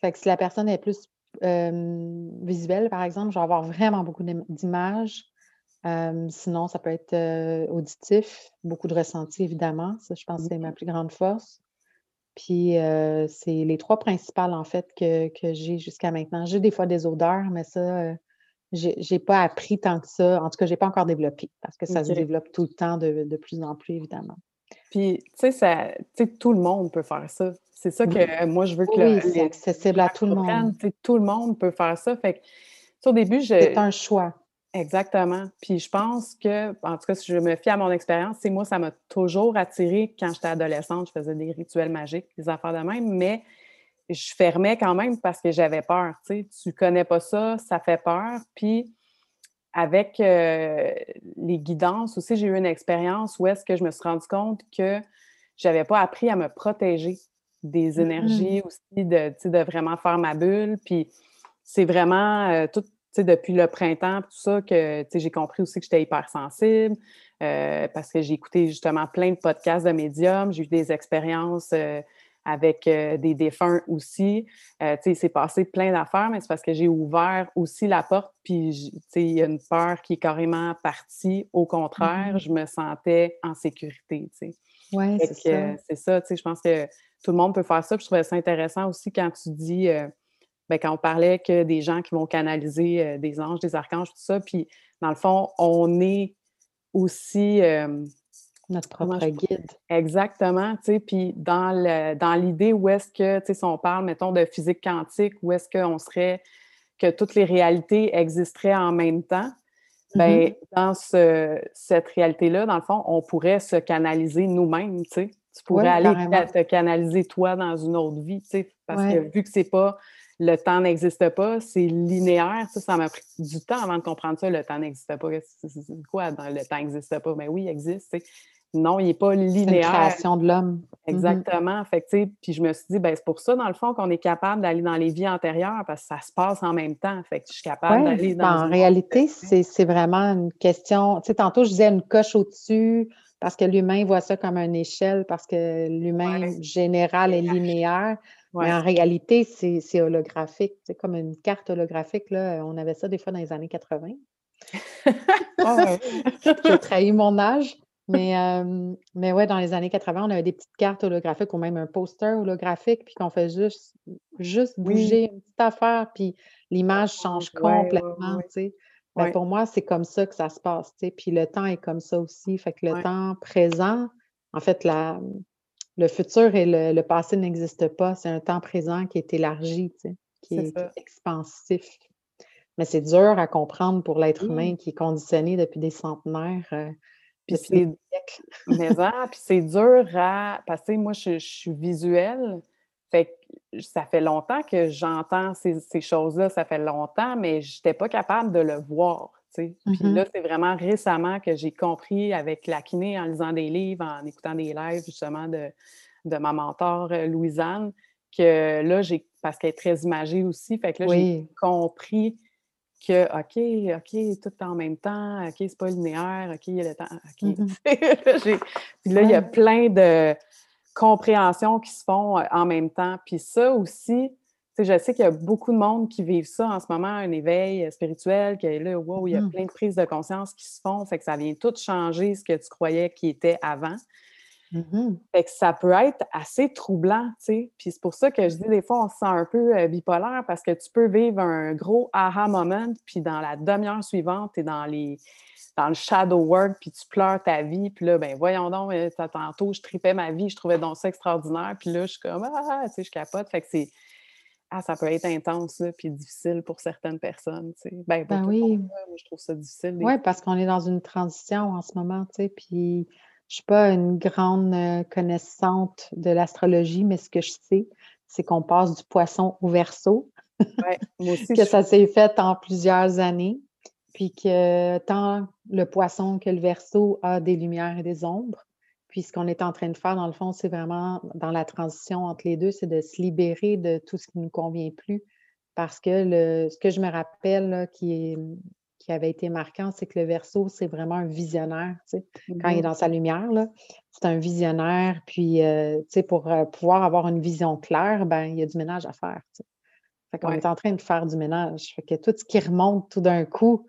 Fait que si la personne est plus euh, visuelle, par exemple, je vais avoir vraiment beaucoup d'images sinon, ça peut être auditif, beaucoup de ressenti, évidemment. Ça, je pense que c'est ma plus grande force. Puis, c'est les trois principales, en fait, que, j'ai jusqu'à maintenant. J'ai des fois des odeurs, mais ça, j'ai n'ai pas appris tant que ça. En tout cas, je n'ai pas encore développé parce que ça se développe tout le temps de, plus en plus, évidemment. Puis, tu sais, tout le monde peut faire ça. C'est ça que moi, je veux que oui, c'est accessible à tout le monde. Tout le monde peut faire ça. Fait que, au début, je... C'est un choix. Exactement. Puis je pense que, en tout cas, si je me fie à mon expérience, c'est moi, ça m'a toujours attiré quand j'étais adolescente. Je faisais des rituels magiques, des affaires de même, mais je fermais quand même parce que j'avais peur. Tu sais, tu connais pas ça, ça fait peur. Puis avec euh, les guidances aussi, j'ai eu une expérience où est-ce que je me suis rendu compte que j'avais pas appris à me protéger des mm-hmm. énergies aussi, de, de vraiment faire ma bulle. Puis c'est vraiment euh, tout depuis le printemps, tout ça, que j'ai compris aussi que j'étais hypersensible euh, parce que j'ai écouté justement plein de podcasts de médiums, j'ai eu des expériences euh, avec euh, des défunts aussi. Euh, il s'est passé plein d'affaires, mais c'est parce que j'ai ouvert aussi la porte, puis il y a une peur qui est carrément partie. Au contraire, mm-hmm. je me sentais en sécurité. Oui, c'est ça. C'est ça, je pense que tout le monde peut faire ça. Puis je trouvais ça intéressant aussi quand tu dis ben, quand on parlait que des gens qui vont canaliser euh, des anges, des archanges, tout ça, puis dans le fond, on est aussi... Euh, Notre propre guide. Exactement, tu sais, puis dans, l'idée où est-ce que, tu sais, si on parle, mettons, de physique quantique, où est-ce qu'on serait, que toutes les réalités existeraient en même temps, bien, mm-hmm. dans cette réalité-là, dans le fond, on pourrait se canaliser nous-mêmes, tu sais. Tu pourrais aller te canaliser toi dans une autre vie, tu sais, parce que vu que c'est pas le temps n'existe pas, c'est linéaire. Ça, ça m'a pris du temps avant de comprendre ça. Le temps n'existe pas. C'est quoi? Le temps n'existe pas? Mais ben oui, il existe. Non, il n'est pas linéaire. C'est une création de l'homme. Mm-hmm. Exactement. fait puis je me suis dit, ben, c'est pour ça, dans le fond, qu'on est capable d'aller dans les vies antérieures parce que ça se passe en même temps. Fait que je suis capable d'aller dans. Ben, en réalité, c'est vraiment une question. Tu sais, tantôt, je disais une coche au-dessus parce que l'humain voit ça comme une échelle, parce que l'humain général est linéaire. Mais en réalité, c'est holographique. C'est comme une carte holographique. Là. On avait ça des fois dans les années 80. J'ai trahi mon âge. Mais, mais ouais, dans les années 80, on avait des petites cartes holographiques ou même un poster holographique, puis qu'on fait juste, juste bouger une petite affaire, puis l'image change complètement. Ben, pour moi, c'est comme ça que ça se passe. Puis le temps est comme ça aussi. Fait que le temps présent, en fait, la, le futur et le, passé n'existent pas. C'est un temps présent qui est élargi, tu sais, qui, est, expansif. Mais c'est dur à comprendre pour l'être humain qui est conditionné depuis des centenaires. Euh, puis c'est mais puis c'est dur à que moi je, suis visuelle fait que ça fait longtemps que j'entends ces, choses-là, ça fait longtemps, mais je n'étais pas capable de le voir. Puis mm-hmm. là, c'est vraiment récemment que j'ai compris avec la kiné, en lisant des livres, en écoutant des lives justement de, de ma mentor euh, Louisanne, que là, j'ai, parce qu'elle est très imagée aussi, fait que là, j'ai compris que, OK, OK, tout en même temps, OK, c'est pas linéaire, OK, il y a le temps, OK. Mm-hmm. puis là, il y a plein de compréhensions qui se font euh, en même temps. Puis ça aussi, je sais qu'il y a beaucoup de monde qui vivent ça en ce moment, un éveil euh, spirituel, qui est là, wow, il y a mm-hmm. plein de prises de conscience qui se font, fait que ça vient tout changer ce que tu croyais qui était avant. Mm-hmm. Fait que ça peut être assez troublant, tu sais. Puis c'est pour ça que je dis des fois, on se sent un peu euh, bipolaire parce que tu peux vivre un gros aha moment, puis dans la demi-heure suivante, tu es dans les dans le shadow work, puis tu pleures ta vie, puis là, ben voyons donc, euh, tantôt, je tripais ma vie, je trouvais donc ça extraordinaire, puis là, je suis comme, ah, tu sais, je capote. Fait que c'est, ah, ça peut être intense, là, puis difficile pour certaines personnes, tu sais. Ben, ben oui. moi, je trouve ça difficile. Oui, parce qu'on est dans une transition en ce moment, tu sais, puis je suis pas une grande euh, connaissante de l'astrologie, mais ce que je sais, c'est qu'on passe du poisson au verso. Ouais, moi aussi, que ça s'est fait en plusieurs années, puis que tant le poisson que le verso a des lumières et des ombres. Puis ce qu'on est en train de faire, dans le fond, c'est vraiment dans la transition entre les deux, c'est de se libérer de tout ce qui ne nous convient plus. Parce que le, ce que je me rappelle qui est qui avait été marquant, c'est que le verso, c'est vraiment un visionnaire. Quand il est mm-hmm. dans sa lumière, c'est un visionnaire. Puis, euh, pour euh, pouvoir avoir une vision claire, ben, il y a du ménage à faire. Fait qu'on est en train de faire du ménage. Fait que tout ce qui remonte tout d'un coup,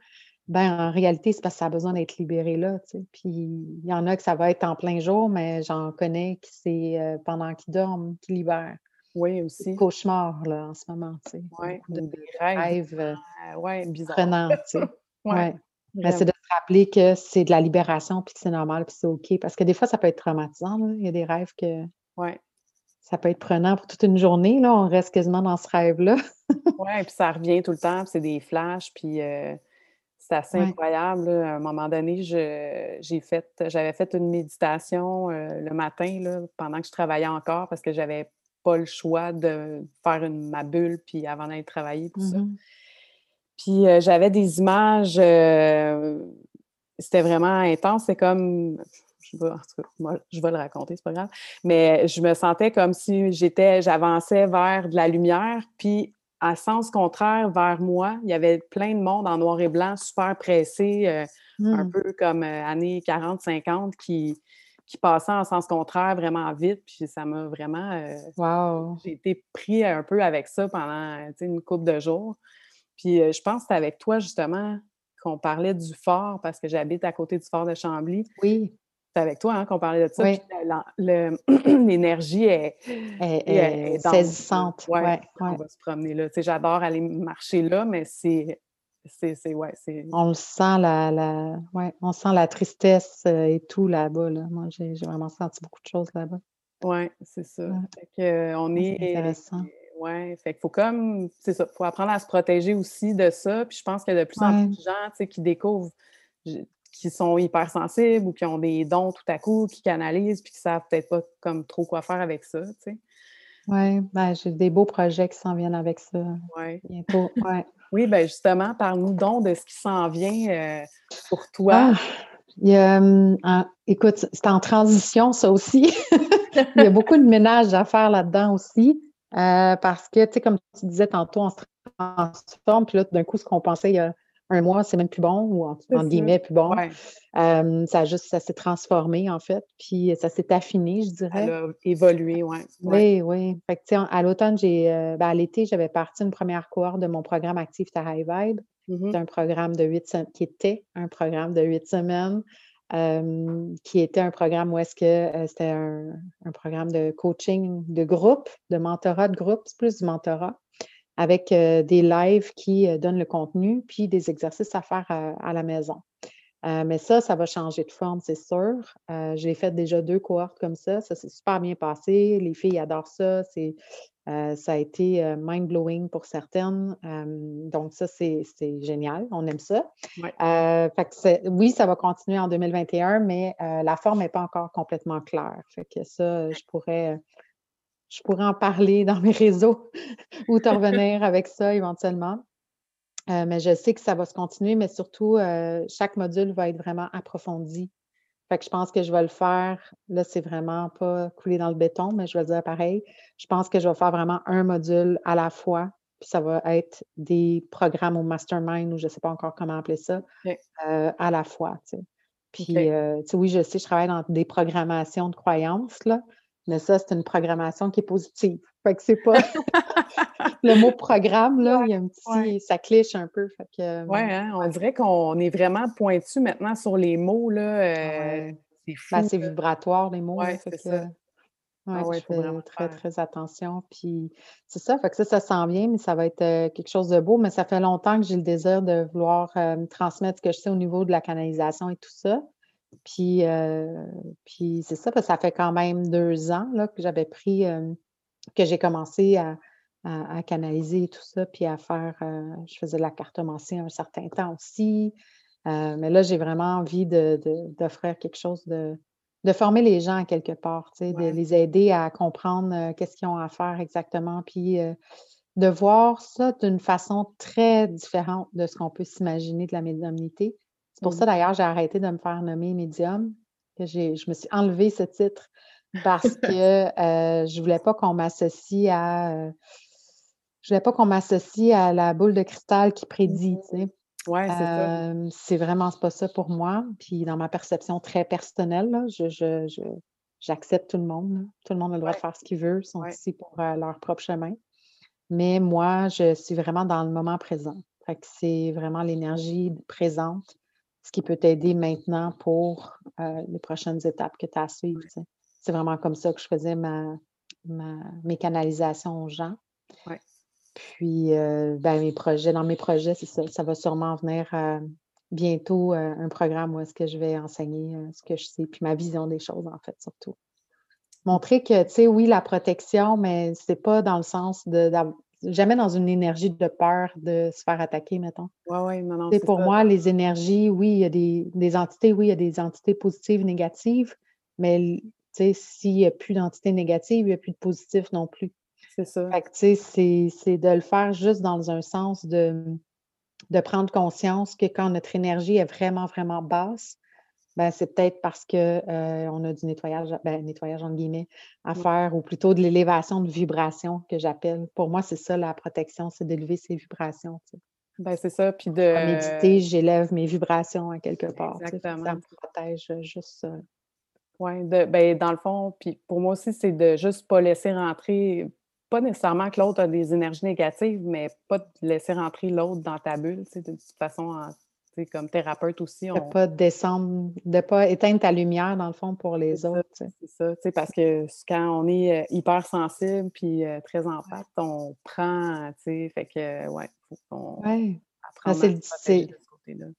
ben, en réalité, c'est parce que ça a besoin d'être libéré là. Puis, il y en a que ça va être en plein jour, mais j'en connais qui c'est euh, pendant qu'ils dorment qu'ils libèrent. Oui, aussi. Cauchemar, là, en ce moment, tu sais. Oui, des rêves. rêves ouais, prenants, tu sais. Ouais. c'est de se rappeler que c'est de la libération, puis que c'est normal, puis c'est OK. Parce que des fois, ça peut être traumatisant. Il y a des rêves que ouais. ça peut être prenant pour toute une journée. Là. On reste quasiment dans ce rêve-là. oui, puis ça revient tout le temps, puis c'est des flashs, puis euh, c'est assez incroyable. À un moment donné, j'ai fait, j'avais fait une méditation euh, le matin là, pendant que je travaillais encore parce que j'avais pas le choix de faire une, ma bulle, puis avant d'aller travailler, tout ça. Mmh puis euh, j'avais des images, euh, c'était vraiment intense. C'est comme, je vais, moi, je vais le raconter, c'est pas grave. Mais je me sentais comme si j'étais, j'avançais vers de la lumière, puis à sens contraire, vers moi, il y avait plein de monde en noir et blanc, super pressé, euh, un mmh. peu comme années 40-50, qui, qui passaient en sens contraire vraiment vite. Puis ça m'a vraiment. wow! J'ai été pris un peu avec ça pendant une couple de jours. Puis je pense que c'est avec toi, justement, qu'on parlait du fort, parce que j'habite à côté du fort de Chambly. Oui. C'est avec toi hein, qu'on parlait de ça. L'énergie est, est, saisissante. Ouais, On va se promener là. J'adore aller marcher là, mais c'est. C'est, ouais, on le sent la, la ouais, on sent la tristesse et tout là-bas. Là. Moi, j'ai, vraiment senti beaucoup de choses là-bas. Oui, c'est ça. Fait on est, est intéressant. Oui, fait qu'il faut comme, c'est ça, faut apprendre à se protéger aussi de ça. Puis je pense qu'il y a de plus en plus de gens qui découvrent, qui sont hypersensibles ou qui ont des dons tout à coup, qui canalisent puis qui savent peut-être pas comme trop quoi faire avec ça, tu sais. Oui, ben, j'ai des beaux projets qui s'en viennent avec ça ouais. bientôt. Ouais. oui, ben justement, parle-nous donc de ce qui s'en vient euh, pour toi. Ah, hum, écoute, c'est en transition, ça aussi. il y a beaucoup de ménage à faire là-dedans aussi. Euh, parce que, tu sais, comme tu disais tantôt, on se transforme, puis là, d'un coup, ce qu'on pensait il y a un mois, c'est même plus bon, ou en, guillemets, plus bon. Euh, ça juste, ça s'est transformé, en fait, puis ça s'est affiné, je dirais. Elle a évolué, oui. Oui, oui. Fait que, tu sais, à l'automne, j'ai, euh, ben, à l'été, j'avais parti une première cohorte de mon programme Active ta High Vibe. Mm-hmm. C'est un programme de huit semaines, qui était un programme de huit semaines qui était un programme où est-ce que c'était un, un, programme de coaching de groupe, de mentorat de groupe, c'est plus du mentorat avec des lives qui donnent le contenu, puis des exercices à faire à, la maison. mais ça, ça va changer de forme, c'est sûr. J'ai fait déjà deux cohortes comme ça. Ça s'est super bien passé. Les filles adorent ça. ça a été mind-blowing pour certaines. donc, ça, c'est génial. On aime ça. oui, ça va continuer en 2021, mais la forme n'est pas encore complètement claire. Fait que ça, je pourrais je pourrais en parler dans mes réseaux ou te revenir avec ça éventuellement. Euh, mais je sais que ça va se continuer, mais surtout, euh, chaque module va être vraiment approfondi. Fait que je pense que je vais le faire. Là, c'est vraiment pas coulé dans le béton, mais je vais dire pareil. Je pense que je vais faire vraiment un module à la fois. Puis ça va être des programmes au mastermind ou je ne sais pas encore comment appeler ça, euh, à la fois. Puis, oui, je sais, je travaille dans des programmations de croyances, là, mais ça, c'est une programmation qui est positive. Fait que c'est pas le mot programme, là, il y a un petit. ça cliché un peu. Fait que, oui, hein, on dirait qu'on est vraiment pointu maintenant sur les mots. Là, euh, c'est fou. Ben, c'est vibratoire, les mots. Oui, c'est ça. Ah ouais, je fais très, très attention. Puis c'est ça, fait que ça, ça sent bien, mais ça va être euh, quelque chose de beau. Mais ça fait longtemps que j'ai le désir de vouloir euh, transmettre ce que je sais au niveau de la canalisation et tout ça. Puis, euh, puis c'est ça, parce que ça fait quand même deux ans là, que j'avais pris, euh, que j'ai commencé à, canaliser tout ça, puis à faire, euh, je faisais de la cartomancie un certain temps aussi. mais là, j'ai vraiment envie d'offrir quelque chose de, de former les gens quelque part, de les aider à comprendre qu'est-ce qu'ils ont à faire exactement, puis de voir ça d'une façon très différente de ce qu'on peut s'imaginer de la médiumnité. C'est pour ça, d'ailleurs, j'ai arrêté de me faire nommer médium. Que je me suis enlevé ce titre parce que euh, je ne voulais pas qu'on m'associe à. Euh, je voulais pas qu'on m'associe à la boule de cristal qui prédit. Mmh oui, c'est ça. Euh, c'est vraiment pas ça pour moi. Puis dans ma perception très personnelle, j'accepte tout le monde. Tout le monde a le droit de faire ce qu'il veut. Ils sont ici pour leur propre chemin. Mais moi, je suis vraiment dans le moment présent. c'est vraiment l'énergie présente ce qui peut t'aider maintenant pour euh, les prochaines étapes que tu as à suivre. C'est vraiment comme ça que je faisais ma, mes canalisations aux gens. Puis, euh, ben, mes projets, dans mes projets, c'est ça, ça va sûrement venir euh, bientôt un programme où est-ce que je vais enseigner ce que je sais, puis ma vision des choses, en fait, surtout. Montrer que, tu sais, oui, la protection, mais c'est pas dans le sens de, jamais dans une énergie de peur de se faire attaquer, mettons. Oui, oui, non, non. Pour moi, les énergies, oui, il y a des, entités, oui, il y a des entités positives, négatives, mais s'il n'y a plus d'entités négatives, il n'y a plus de positifs non plus. C'est ça. c'est de le faire juste dans un sens de, de prendre conscience que quand notre énergie est vraiment, vraiment basse, ben, c'est peut-être parce qu'on euh, a du nettoyage, ben, nettoyage entre guillemets, à faire, ou plutôt de l'élévation de vibrations que j'appelle. Pour moi, c'est ça la protection, c'est d'élever ses vibrations. Ben, c'est ça. Puis de. méditer, j'élève mes vibrations à quelque part. Exactement. Ça me protège juste. Oui, ben, dans le fond, puis pour moi aussi, c'est de juste pas laisser rentrer, pas nécessairement que l'autre a des énergies négatives, mais pas de laisser rentrer l'autre dans ta bulle, de toute façon, comme thérapeute aussi. De ne pas descendre, de pas éteindre ta lumière, dans le fond, pour les autres. C'est ça, parce que quand on est hyper sensible puis très en fait, on prend, tu sais, fait que, ouais, faut qu'on ouais. Ah, c'est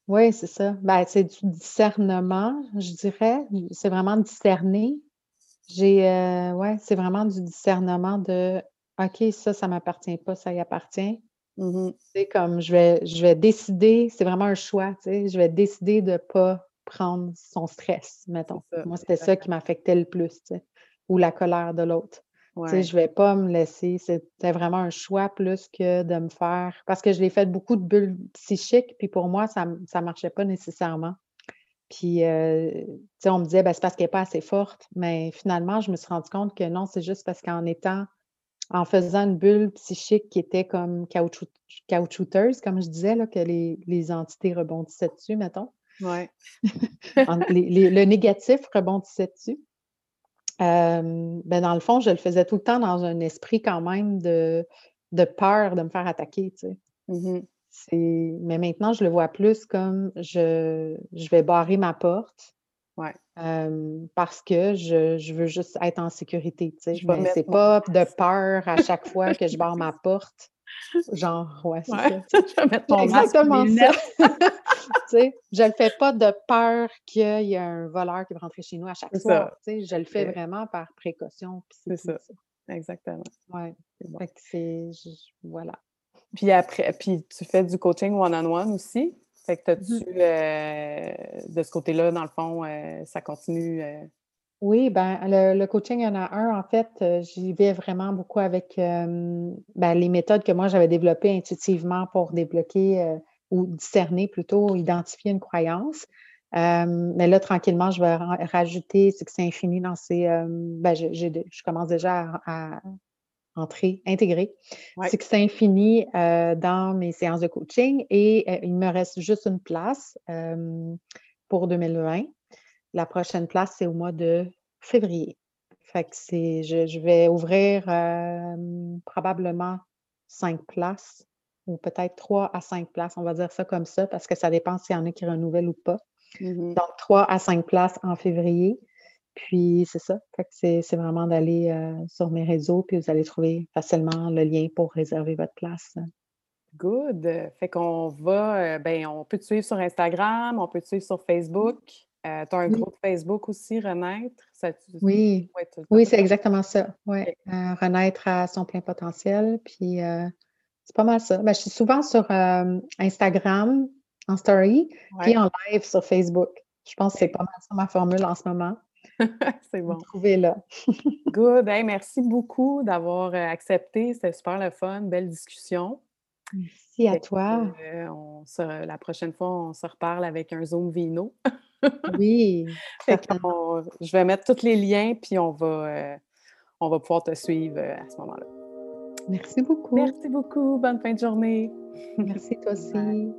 Oui, c'est ça. Ben, c'est du discernement, je dirais. C'est vraiment discerner. J'ai, ouais, c'est vraiment du discernement de, OK, ça, ça ne m'appartient pas, ça y appartient. C'est comme je vais, je vais décider, c'est vraiment un choix, tu sais, je vais décider de ne pas prendre son stress, mettons. Moi, c'était ça qui m'affectait le plus, tu sais, ou la colère de l'autre. Tu sais, je ne vais pas me laisser, c'était vraiment un choix plus que de me faire, parce que je l'ai fait beaucoup de bulles psychiques, puis pour moi, ça ne marchait pas nécessairement. Puis, euh, tu sais, on me disait, ben, c'est parce qu'elle n'est pas assez forte, mais finalement, je me suis rendu compte que non, c'est juste parce qu'en étant en faisant une bulle psychique qui était comme caoutchouteuse, comme je disais, là, que les, entités rebondissaient dessus, mettons. Oui. le négatif rebondissait dessus. Euh, ben dans le fond, je le faisais tout le temps dans un esprit quand même de, de peur de me faire attaquer, tu sais. Mm-hmm. Mais maintenant, je le vois plus comme je, je vais barrer ma porte, Ouais. parce que je, veux juste être en sécurité, tu sais. Je Mais mettre c'est pas de peur à chaque fois que je barre ma porte. Genre, ouais, c'est Ouais. ça. Je vais mettre mon masque, Exactement mes ça. Tu sais, je le fais pas de peur qu'il y ait un voleur qui va rentrer chez nous à chaque. Tu sais, je le fais vraiment par précaution, C'est ça. ça. Exactement. Ouais. C'est bon. Fait que c'est je je voilà. Puis après, puis tu fais du coaching one-on-one aussi? Fait que t'as-tu, euh, de ce côté-là, dans le fond, euh, ça continue? euh, Oui, ben, le le coaching, il y en a un, en fait, heu, j'y vais vraiment beaucoup avec, ben, les méthodes que moi j'avais développées intuitivement pour débloquer, ou discerner plutôt, identifier une croyance. Mais là, tranquillement, je vais rajouter Succès Infini dans ces, ben, je je commence déjà à à entrer, intégrer Ouais. Succès Infini, heu, dans mes séances de coaching et heu, il me reste juste une place, hem, pour 2020. La prochaine place, c'est au mois de février. Fait que c'est je je vais ouvrir, probablement 5 places ou peut-être 3 à 5 places, on va dire ça comme ça, parce que ça dépend s'il y en a qui renouvellent ou pas. Mmh Donc 3 à 5 places en février. Puis c'est ça, c'est c'est vraiment d'aller, heu, sur mes réseaux, puis vous allez trouver facilement le lien pour réserver votre place. Good. Fait qu'on va, heu, ben, on peut te suivre sur Instagram, on peut te suivre sur Facebook. Heu, tu as un Oui. groupe Facebook aussi, Renaître? Ça tu Oui. ouais, Oui, c'est exactement ça. Ouais, heu, renaître à son plein potentiel, puis, c'est pas mal ça. Ben, je suis souvent sur, Instagram, en story, puis en live sur Facebook. Je pense que c'est pas mal ça ma formule en ce moment. C'est bon. trouvez là. Good. Hey, merci beaucoup d'avoir, heu, accepté. C'était super le fun, belle discussion. Merci à toi. heu, on se la prochaine fois, on se reparle avec un Zoom vino. Oui, je vais mettre tous les liens, puis on va, heu, on va pouvoir te suivre, heu, à ce moment-là. Merci beaucoup. Merci beaucoup. Bonne fin de journée. Merci toi aussi.